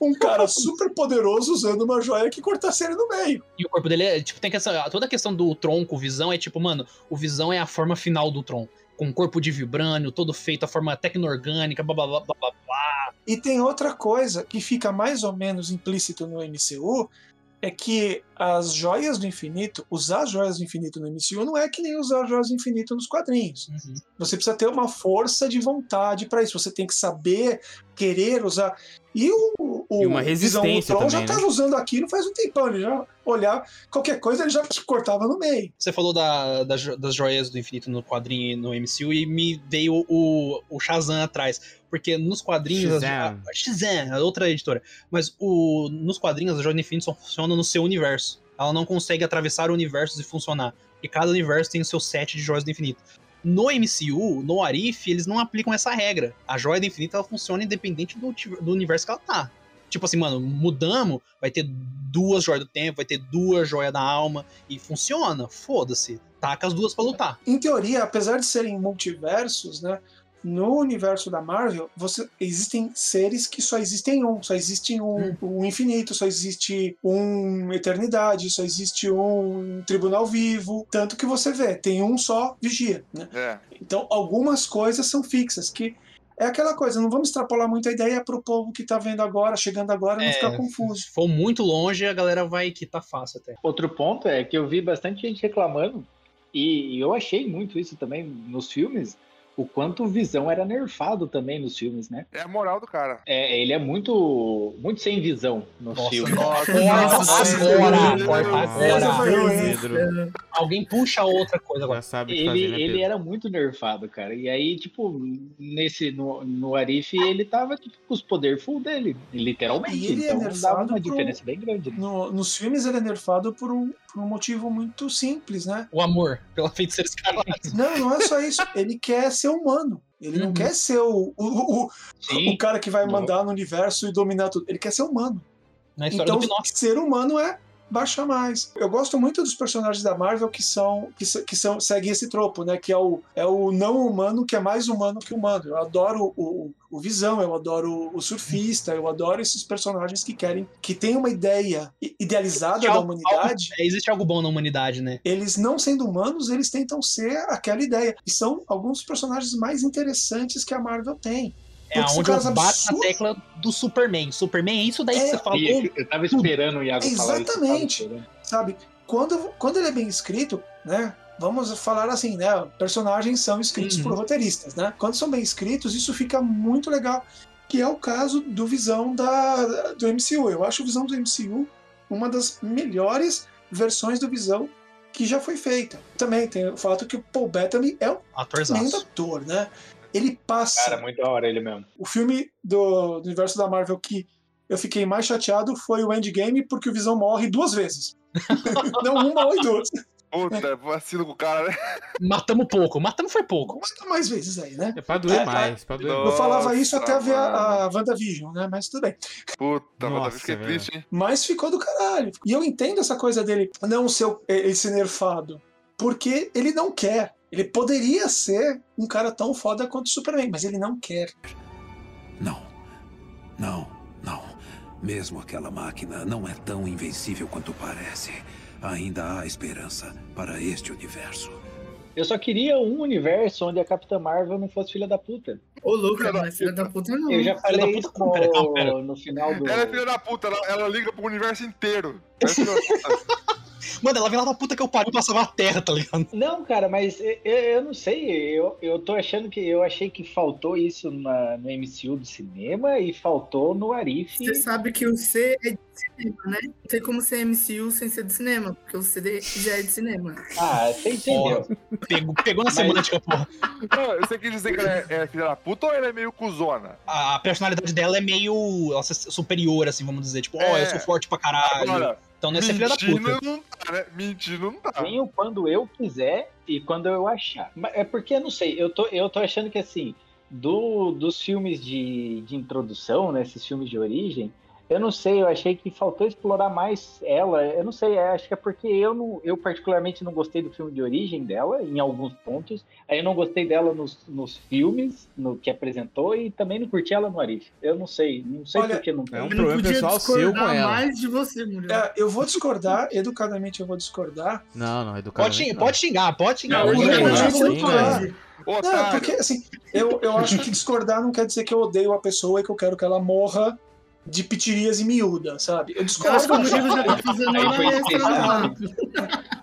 um cara super poderoso usando uma joia que cortasse ele no meio. E o corpo dele é, tipo, tem questão, toda a questão do tronco, o Visão, é tipo, mano, o Visão é a forma final do Tron. Com um corpo de vibrânio, todo feito, a forma tecno-orgânica, blá blá blá blá blá. blá. E tem outra coisa que fica mais ou menos implícito no MCU, é que as joias do infinito, usar as joias do infinito no MCU não é que nem usar as joias do infinito nos quadrinhos. Uhum. Você precisa ter uma força de vontade para isso. Você tem que saber, querer usar. E o, o E uma Visão resistência Ultron já também, né? estava usando aquilo faz um tempão. Ele já olhava, qualquer coisa ele já cortava no meio. Você falou da- da das joias do infinito no quadrinho e no MCU e me veio o, o Shazam atrás. Porque nos quadrinhos. Shazam. a- Shazam, a outra editora. Mas o, nos quadrinhos, as joias do infinito só funcionam no seu universo. Ela não consegue atravessar universos e funcionar. E cada universo tem o seu set de joias do infinito. No MCU, no Arif, eles não aplicam essa regra. A joia do infinito ela funciona independente do, do universo que ela tá. Tipo assim, mano, mudamos, vai ter duas joias do tempo, vai ter duas joias da alma, e funciona, foda-se. Taca as duas pra lutar. Em teoria, apesar de serem multiversos, né? No universo da Marvel, você, existem seres que só existem um, só existe um, um infinito, só existe um eternidade, só existe um tribunal vivo, tanto que você vê, tem um só vigia, né? É. Então, algumas coisas são fixas, que é aquela coisa, não vamos extrapolar muito a ideia pro povo que tá vendo agora, chegando agora, não É. ficar confuso. Se for muito longe, a galera vai quitar fácil até. Outro ponto é que eu vi bastante gente reclamando, e eu achei muito isso também nos filmes, o quanto o Visão era nerfado também nos filmes, né? É a moral do cara. É, ele é muito, muito sem visão nos Nossa, filmes. Nossa, Nossa, agora, agora. Pedro, Alguém puxa outra coisa agora. já sabe Ele, fazer, né, ele era muito nerfado, cara. E aí, tipo, nesse, no, no Arif, ele tava tipo, com os poderes full dele, literalmente. E ele é então nerfado dava uma pro- diferença bem grande. né? No- nos filmes ele é nerfado por um, um motivo muito simples, né? O amor pela feiticeira escarlate. Não, não é só isso. Ele quer ser humano. Ele não Uhum. quer ser o, o, o, o cara que vai Não. mandar no universo e dominar tudo. Ele quer ser humano. Na história Então, ser humano é baixa mais. Eu gosto muito dos personagens da Marvel que são que, que são seguem esse tropo, né? Que é o, é o não humano que é mais humano que humano. Eu adoro o, o, Visão, eu adoro o Surfista, eu adoro esses personagens que querem que têm uma ideia idealizada da Algo- humanidade. É, existe algo bom na humanidade, né? Eles não sendo humanos, eles tentam ser aquela ideia. E são alguns dos personagens mais interessantes que a Marvel tem. É Porque onde eu caras bato na absurdos. tecla do Superman. Superman é isso daí que É. você falou. Eu tava esperando o Iago falar eu tava Exatamente. sabe? Quando, quando ele é bem escrito, né? Vamos falar assim, né? Personagens são escritos Uhum. por roteiristas, né? Quando são bem escritos, isso fica muito legal. Que é o caso do Visão da, do MCU. Eu acho o Visão do MCU uma das melhores versões do Visão que já foi feita. Também tem o fato que o Paul Bettany é um Atorzaço. ator, né? Ele passa Cara, muito da hora ele mesmo. o filme do, do universo da Marvel que eu fiquei mais chateado foi o Endgame, porque o Visão morre duas vezes. Não uma ou duas. Puta, vacilo com o cara, né? Matamos pouco. Matamos foi pouco. Quanto mais vezes aí, né? É pra doer É, mais, pra doer Nossa. Eu falava isso até ver mano. a, a WandaVision, né? Mas tudo bem. Puta, Nossa, fiquei velho. triste, hein? Mas ficou do caralho. E eu entendo essa coisa dele não ser ser nerfado. Porque ele não quer. Ele poderia ser um cara tão foda quanto o Superman, mas ele não quer. Não. Não, não. Mesmo aquela máquina não é tão invencível quanto parece. Ainda há esperança para este universo. Eu só queria um universo onde a Capitã Marvel não fosse filha da puta. Ô, louco, Filha da mas filha da puta não. Eu já Filha da falei puta? Pera, no, pera. no final do. Ela é filha da puta, ela, ela liga pro universo inteiro. É filha da puta. Mano, ela vem lá da puta que eu pariu pra salvar a terra, tá ligado? Não, cara, mas eu, eu não sei. Eu, eu tô achando que. Eu achei que faltou isso na, no MCU do cinema e faltou no Arif. Você sabe que o C é de cinema, né? Não tem como ser MCU sem ser de cinema, porque o CD já é de cinema. Ah, você entendeu. Pegou, pegou na Mas- semântica, porra. Não, você quer dizer que ela é, é filha da puta ou ela é meio cuzona? A personalidade dela é meio ela é superior, assim, vamos dizer. Tipo, ó, É. eu sou forte pra caralho. Agora, então não ser filha da mentindo puta. não tá, né? Mentindo não tá. Venho quando eu quiser e quando eu achar. Mas É porque, eu não sei, eu tô, eu tô achando que assim, do, dos filmes de, de introdução, né, esses filmes de origem, eu não sei, eu achei que faltou explorar mais ela. Eu não sei, acho que é porque eu, não, eu particularmente não gostei do filme de origem dela, em alguns pontos. Aí eu não gostei dela nos, nos filmes, no que apresentou, e também não curti ela no Arif. Eu não sei, não sei Olha, por que não. É um problema podia pessoal seu com ela. mais de você, Murilo. É, eu vou discordar, educadamente eu vou discordar. Não, não, educadamente Pode, não. pode xingar, pode xingar. Não, Pode não, não, Murilo, não, porque assim, eu, eu acho que discordar não quer dizer que eu odeio a pessoa e que eu quero que ela morra de pitirias e miúda, sabe? Eu Eu discordo. acho que o Murilo já tá fazendo.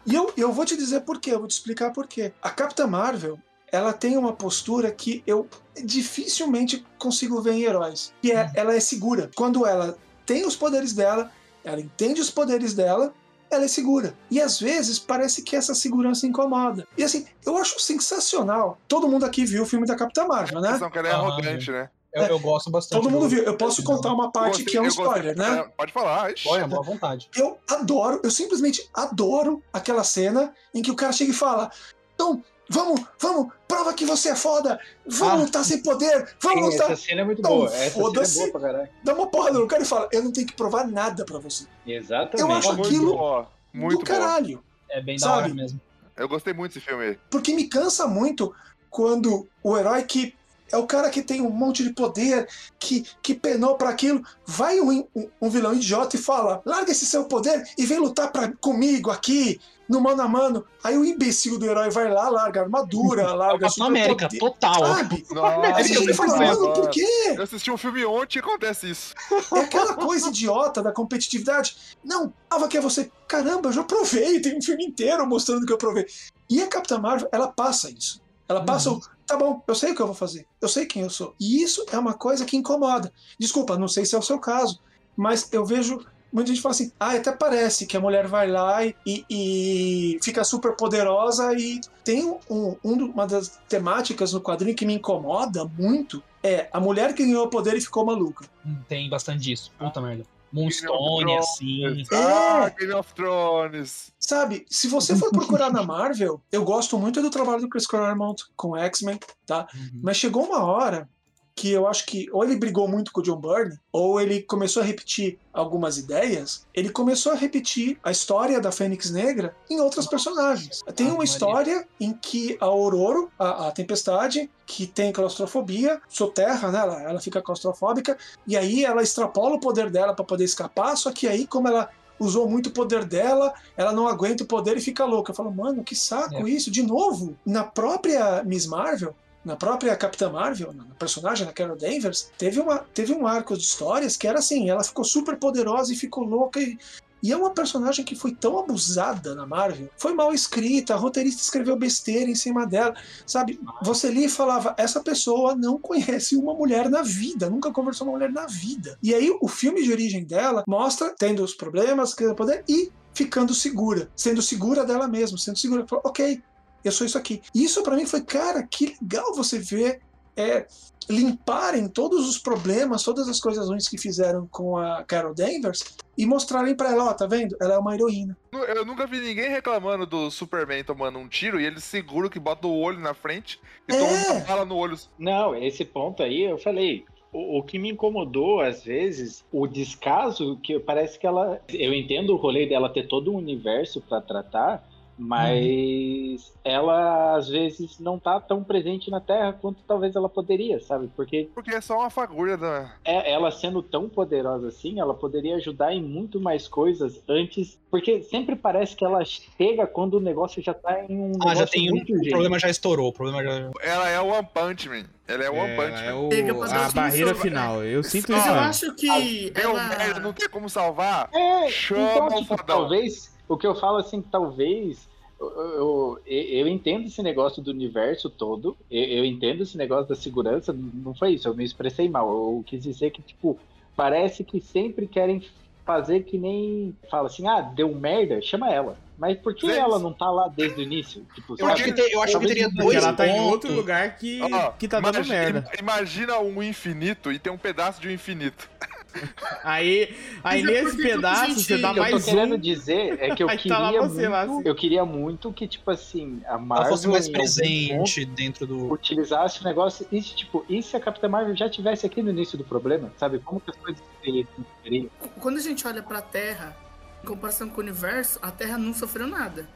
E eu, eu vou te dizer por quê, eu vou te explicar por quê. A Capitã Marvel, ela tem uma postura que eu dificilmente consigo ver em heróis. Que é, ela é segura. Quando ela tem os poderes dela, ela entende os poderes dela, ela é segura. E às vezes parece que essa segurança incomoda. E assim, eu acho sensacional. Todo mundo aqui viu o filme da Capitã Marvel, A né? questão que ela é Ah, arrogante, né? Eu, eu gosto bastante. Todo mundo do- viu. Eu posso contar uma parte Gostei- que é um eu gostei- spoiler, né? é, Pode falar. Olha, boa vontade. Eu adoro, eu simplesmente adoro aquela cena em que o cara chega e fala: Então, vamos, vamos, prova que você é foda, vamos Ah. lutar sem poder, vamos Sim, lutar. essa cena é muito Não, boa. Essa cena é foda-se. boa pra caralho. Dá uma porrada no cara e fala: Eu não tenho que provar nada pra você. Exatamente. Eu acho Muito aquilo boa. Muito do boa. caralho. É bem Sabe? da hora mesmo. Eu gostei muito desse filme. Porque me cansa muito quando o herói que é o cara que tem um monte de poder, que, que penou pra aquilo, vai um, um, um vilão idiota e fala: larga esse seu poder e vem lutar pra, comigo aqui, no mano a mano. Aí o imbecil do herói vai lá, larga a armadura, larga Capitão América, superpoder, total. Sabe? Nossa, Aí fala, mano, por quê? Eu assisti um filme ontem e acontece isso. É aquela coisa idiota da competitividade. Não, prova que é você. Caramba, eu já provei, tem um filme inteiro mostrando que eu provei. E a Capitã Marvel, ela passa isso. Ela passa o. Tá bom, eu sei o que eu vou fazer. Eu sei quem eu sou. E isso é uma coisa que incomoda. Desculpa, não sei se é o seu caso, mas eu vejo. Muita gente fala assim, ah, até parece que a mulher vai lá e, e fica super poderosa e tem um, um- uma das temáticas no quadrinho que me incomoda muito é a mulher que ganhou o poder e ficou maluca. Hum, Tem bastante disso. Puta merda. Moonstone, assim. Ah, Game of Thrones. Sabe, se você for procurar na Marvel, eu gosto muito do trabalho do Chris Claremont com X-Men, tá? Uhum. Mas chegou uma hora que eu acho que ou ele brigou muito com o John Byrne, ou ele começou a repetir algumas ideias, ele começou a repetir a história da Fênix Negra em outros personagens. Tem uma Maria. história em que a Aurora, a, a Tempestade, que tem claustrofobia, soterra, né? Ela, ela fica claustrofóbica, e aí ela extrapola o poder dela para poder escapar, só que aí, como ela usou muito o poder dela, ela não aguenta o poder e fica louca. Eu falo, mano, que saco É. isso, de novo. Na própria Miss Marvel, na própria Capitã Marvel, na na personagem, na Carol Danvers, teve, uma, teve um arco de histórias que era assim, ela ficou super poderosa e ficou louca e. E é uma personagem que foi tão abusada na Marvel. Foi mal escrita, a roteirista escreveu besteira em cima dela. Sabe? Você lia e falava: essa pessoa não conhece uma mulher na vida, nunca conversou com uma mulher na vida. E aí o filme de origem dela mostra tendo os problemas, querendo poder e ficando segura, sendo segura dela mesma, sendo segura. Ok, eu sou isso aqui. E isso pra mim foi, cara, que legal você ver é, limparem todos os problemas, todas as coisas ruins que fizeram com a Carol Danvers e mostrarem pra ela, ó, tá vendo? Ela é uma heroína. Eu nunca vi ninguém reclamando do Superman tomando um tiro e ele segura que bota o olho na frente e É. toma uma bala no olho. Não, esse ponto aí eu falei. O, o que me incomodou, às vezes, o descaso, que parece que ela. Eu entendo o rolê dela ter todo um universo pra tratar, mas ela, às vezes, não tá tão presente na Terra quanto talvez ela poderia, sabe? Porque Porque é só uma fagulha da. é- ela sendo tão poderosa assim, ela poderia ajudar em muito mais coisas antes. Porque sempre parece que ela chega quando o negócio já tá em um. Ah, já tem um. muito O problema já estourou. O problema já. Ela é o One Punch Man. Ela é o One Punch É, é Man. o- pra dar a barreira final. Eu sinto Mas isso. eu mesmo. acho que ela... merda, não tem como salvar. É, Chama então, o tipo, fodão. talvez, o que eu falo assim, talvez, eu, eu, eu entendo esse negócio do universo todo, eu, eu entendo esse negócio da segurança, não foi isso, eu me expressei mal, eu quis dizer que, tipo, parece que sempre querem fazer que nem, fala assim, ah, deu merda, chama ela. Mas por que ela não tá lá desde o início? Tipo, Eu acho que, eu acho que teria Porque dois ela tá em outro lugar que, que tá dando imagi- merda. Imagina um infinito e tem um pedaço de um infinito. Aí, aí é nesse porque pedaço você dá O que eu mais tô querendo um. dizer é que eu tá lá queria você lá, muito, assim. eu queria muito que, tipo assim, a Ela Marvel fosse mais presente dentro do. utilizasse o negócio e, tipo, e se a Capitã Marvel já tivesse aqui no início do problema, sabe? Como que as coisas seriam? Quando a gente olha pra Terra, em comparação com o universo, a Terra não sofreu nada.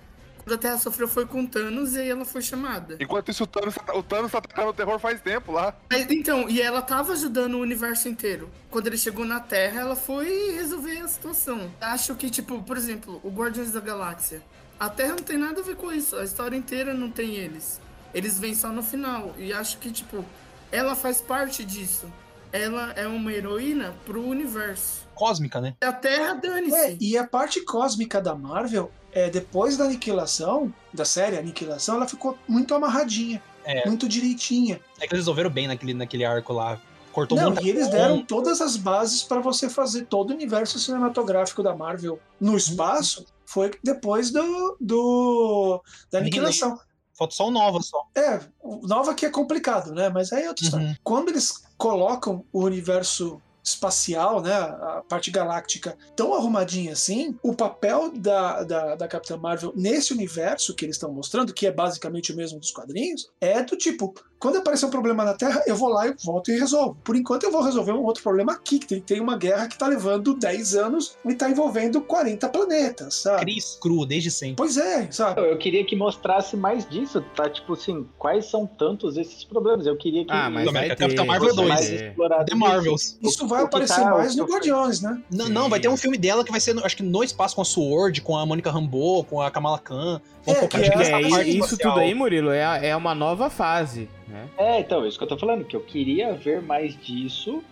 Quando a Terra sofreu foi com Thanos e aí ela foi chamada. Enquanto isso, o Thanos, tá- o Thanos tá atacando o terror faz tempo lá. Mas, então, e ela tava ajudando o universo inteiro. Quando ele chegou na Terra, ela foi resolver a situação. Acho que, tipo, por exemplo, o Guardiões da Galáxia. A Terra não tem nada a ver com isso. A história inteira não tem eles. Eles vêm só no final. E acho que, tipo, ela faz parte disso. Ela é uma heroína pro universo. Cósmica, né? A Terra, É, dane-se. e a parte cósmica da Marvel, é, depois da aniquilação, da série Aniquilação, ela ficou muito amarradinha. É. Muito direitinha. É que eles resolveram bem naquele, naquele arco lá. Cortou Não, muita e eles deram todas as bases para você fazer todo o universo cinematográfico da Marvel no espaço. Foi depois do, do da aniquilação. Falta só o Nova só. É, o Nova que é complicado, né? Mas aí é outra história. Uhum. Quando eles colocam o universo espacial, né, a parte galáctica tão arrumadinha assim, o papel da, da, da Capitã Marvel nesse universo que eles estão mostrando, que é basicamente o mesmo dos quadrinhos, é do tipo, quando aparecer um problema na Terra, eu vou lá e volto e resolvo. Por enquanto eu vou resolver um outro problema aqui, que tem, tem uma guerra que tá levando 10 anos e tá envolvendo 40 planetas, sabe? Cris cru, desde sempre. Pois é, sabe? Eu queria que mostrasse mais disso, tá? Tipo assim, quais são tantos esses problemas? Eu queria que Ah, mas vai ter. Capitão Marvel fosse 2. mais É. explorado. The Marvels. Isso vai aparecer tá- mais no Guardiões, né? Não, não, vai ter um filme dela que vai ser, no- acho que no espaço com a Sword, com a Mônica Rambeau, com a Kamala Khan. É, que nessa é, parte isso espacial. tudo aí, Murilo, é, é uma nova fase, né? É, então, isso que eu tô falando, que eu queria ver mais disso,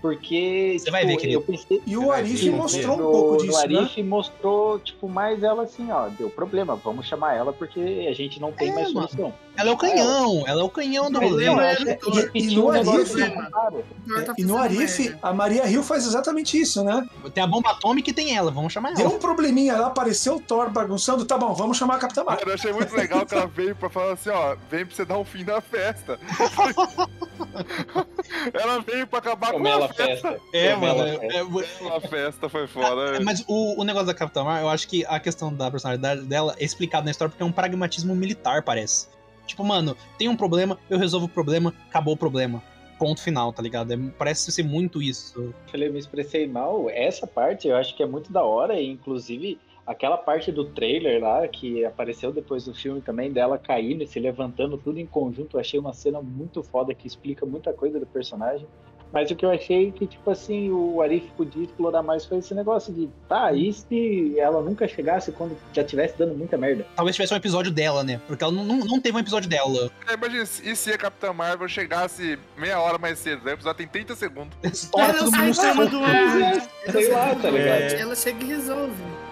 porque Você vai ver, tipo, querido. eu pensei E o Arif ver, mostrou um no, pouco no disso, né? Arif mostrou, tipo, mais ela assim, ó, deu problema, vamos chamar ela porque a gente não tem É, mais mano. solução. Ela é o canhão, ela é o canhão do rolê. que E- no um Arif- que. O tá E no Arif, a Maria Hill faz exatamente isso, né? Tem a bomba atômica e tem ela, vamos chamar Deu ela. um probleminha lá, apareceu o Thor bagunçando, tá bom, vamos chamar a Capitã Marvel. Eu achei muito legal que ela veio pra falar assim, ó, vem pra você dar um fim na festa. ela veio pra acabar com a festa. É, ela mano. é- A festa foi foda. é- mas o, o negócio da Capitã Marvel, eu acho que a questão da personalidade dela é explicada na história porque é um pragmatismo militar, parece. Tipo, mano, tem um problema, eu resolvo o problema, acabou o problema. Ponto final, tá ligado? É- parece ser muito isso. Falei, me expressei mal. Essa parte eu acho que é muito da hora, e inclusive aquela parte do trailer lá, que apareceu depois do filme também, dela caindo e se levantando tudo em conjunto, eu achei uma cena muito foda que explica muita coisa do personagem. Mas o que eu achei que, tipo assim, o Arif podia explorar mais foi esse negócio de, tá, e se ela nunca chegasse quando já tivesse dando muita merda? Talvez tivesse um episódio dela, né? Porque ela não, não, teve um episódio dela. É, Imagina, e se a Capitã Marvel chegasse meia hora mais cedo? O episódio tem 30 segundos. Estoura todo mundo. Sei lá, tá ligado? É. Ela chega e resolve.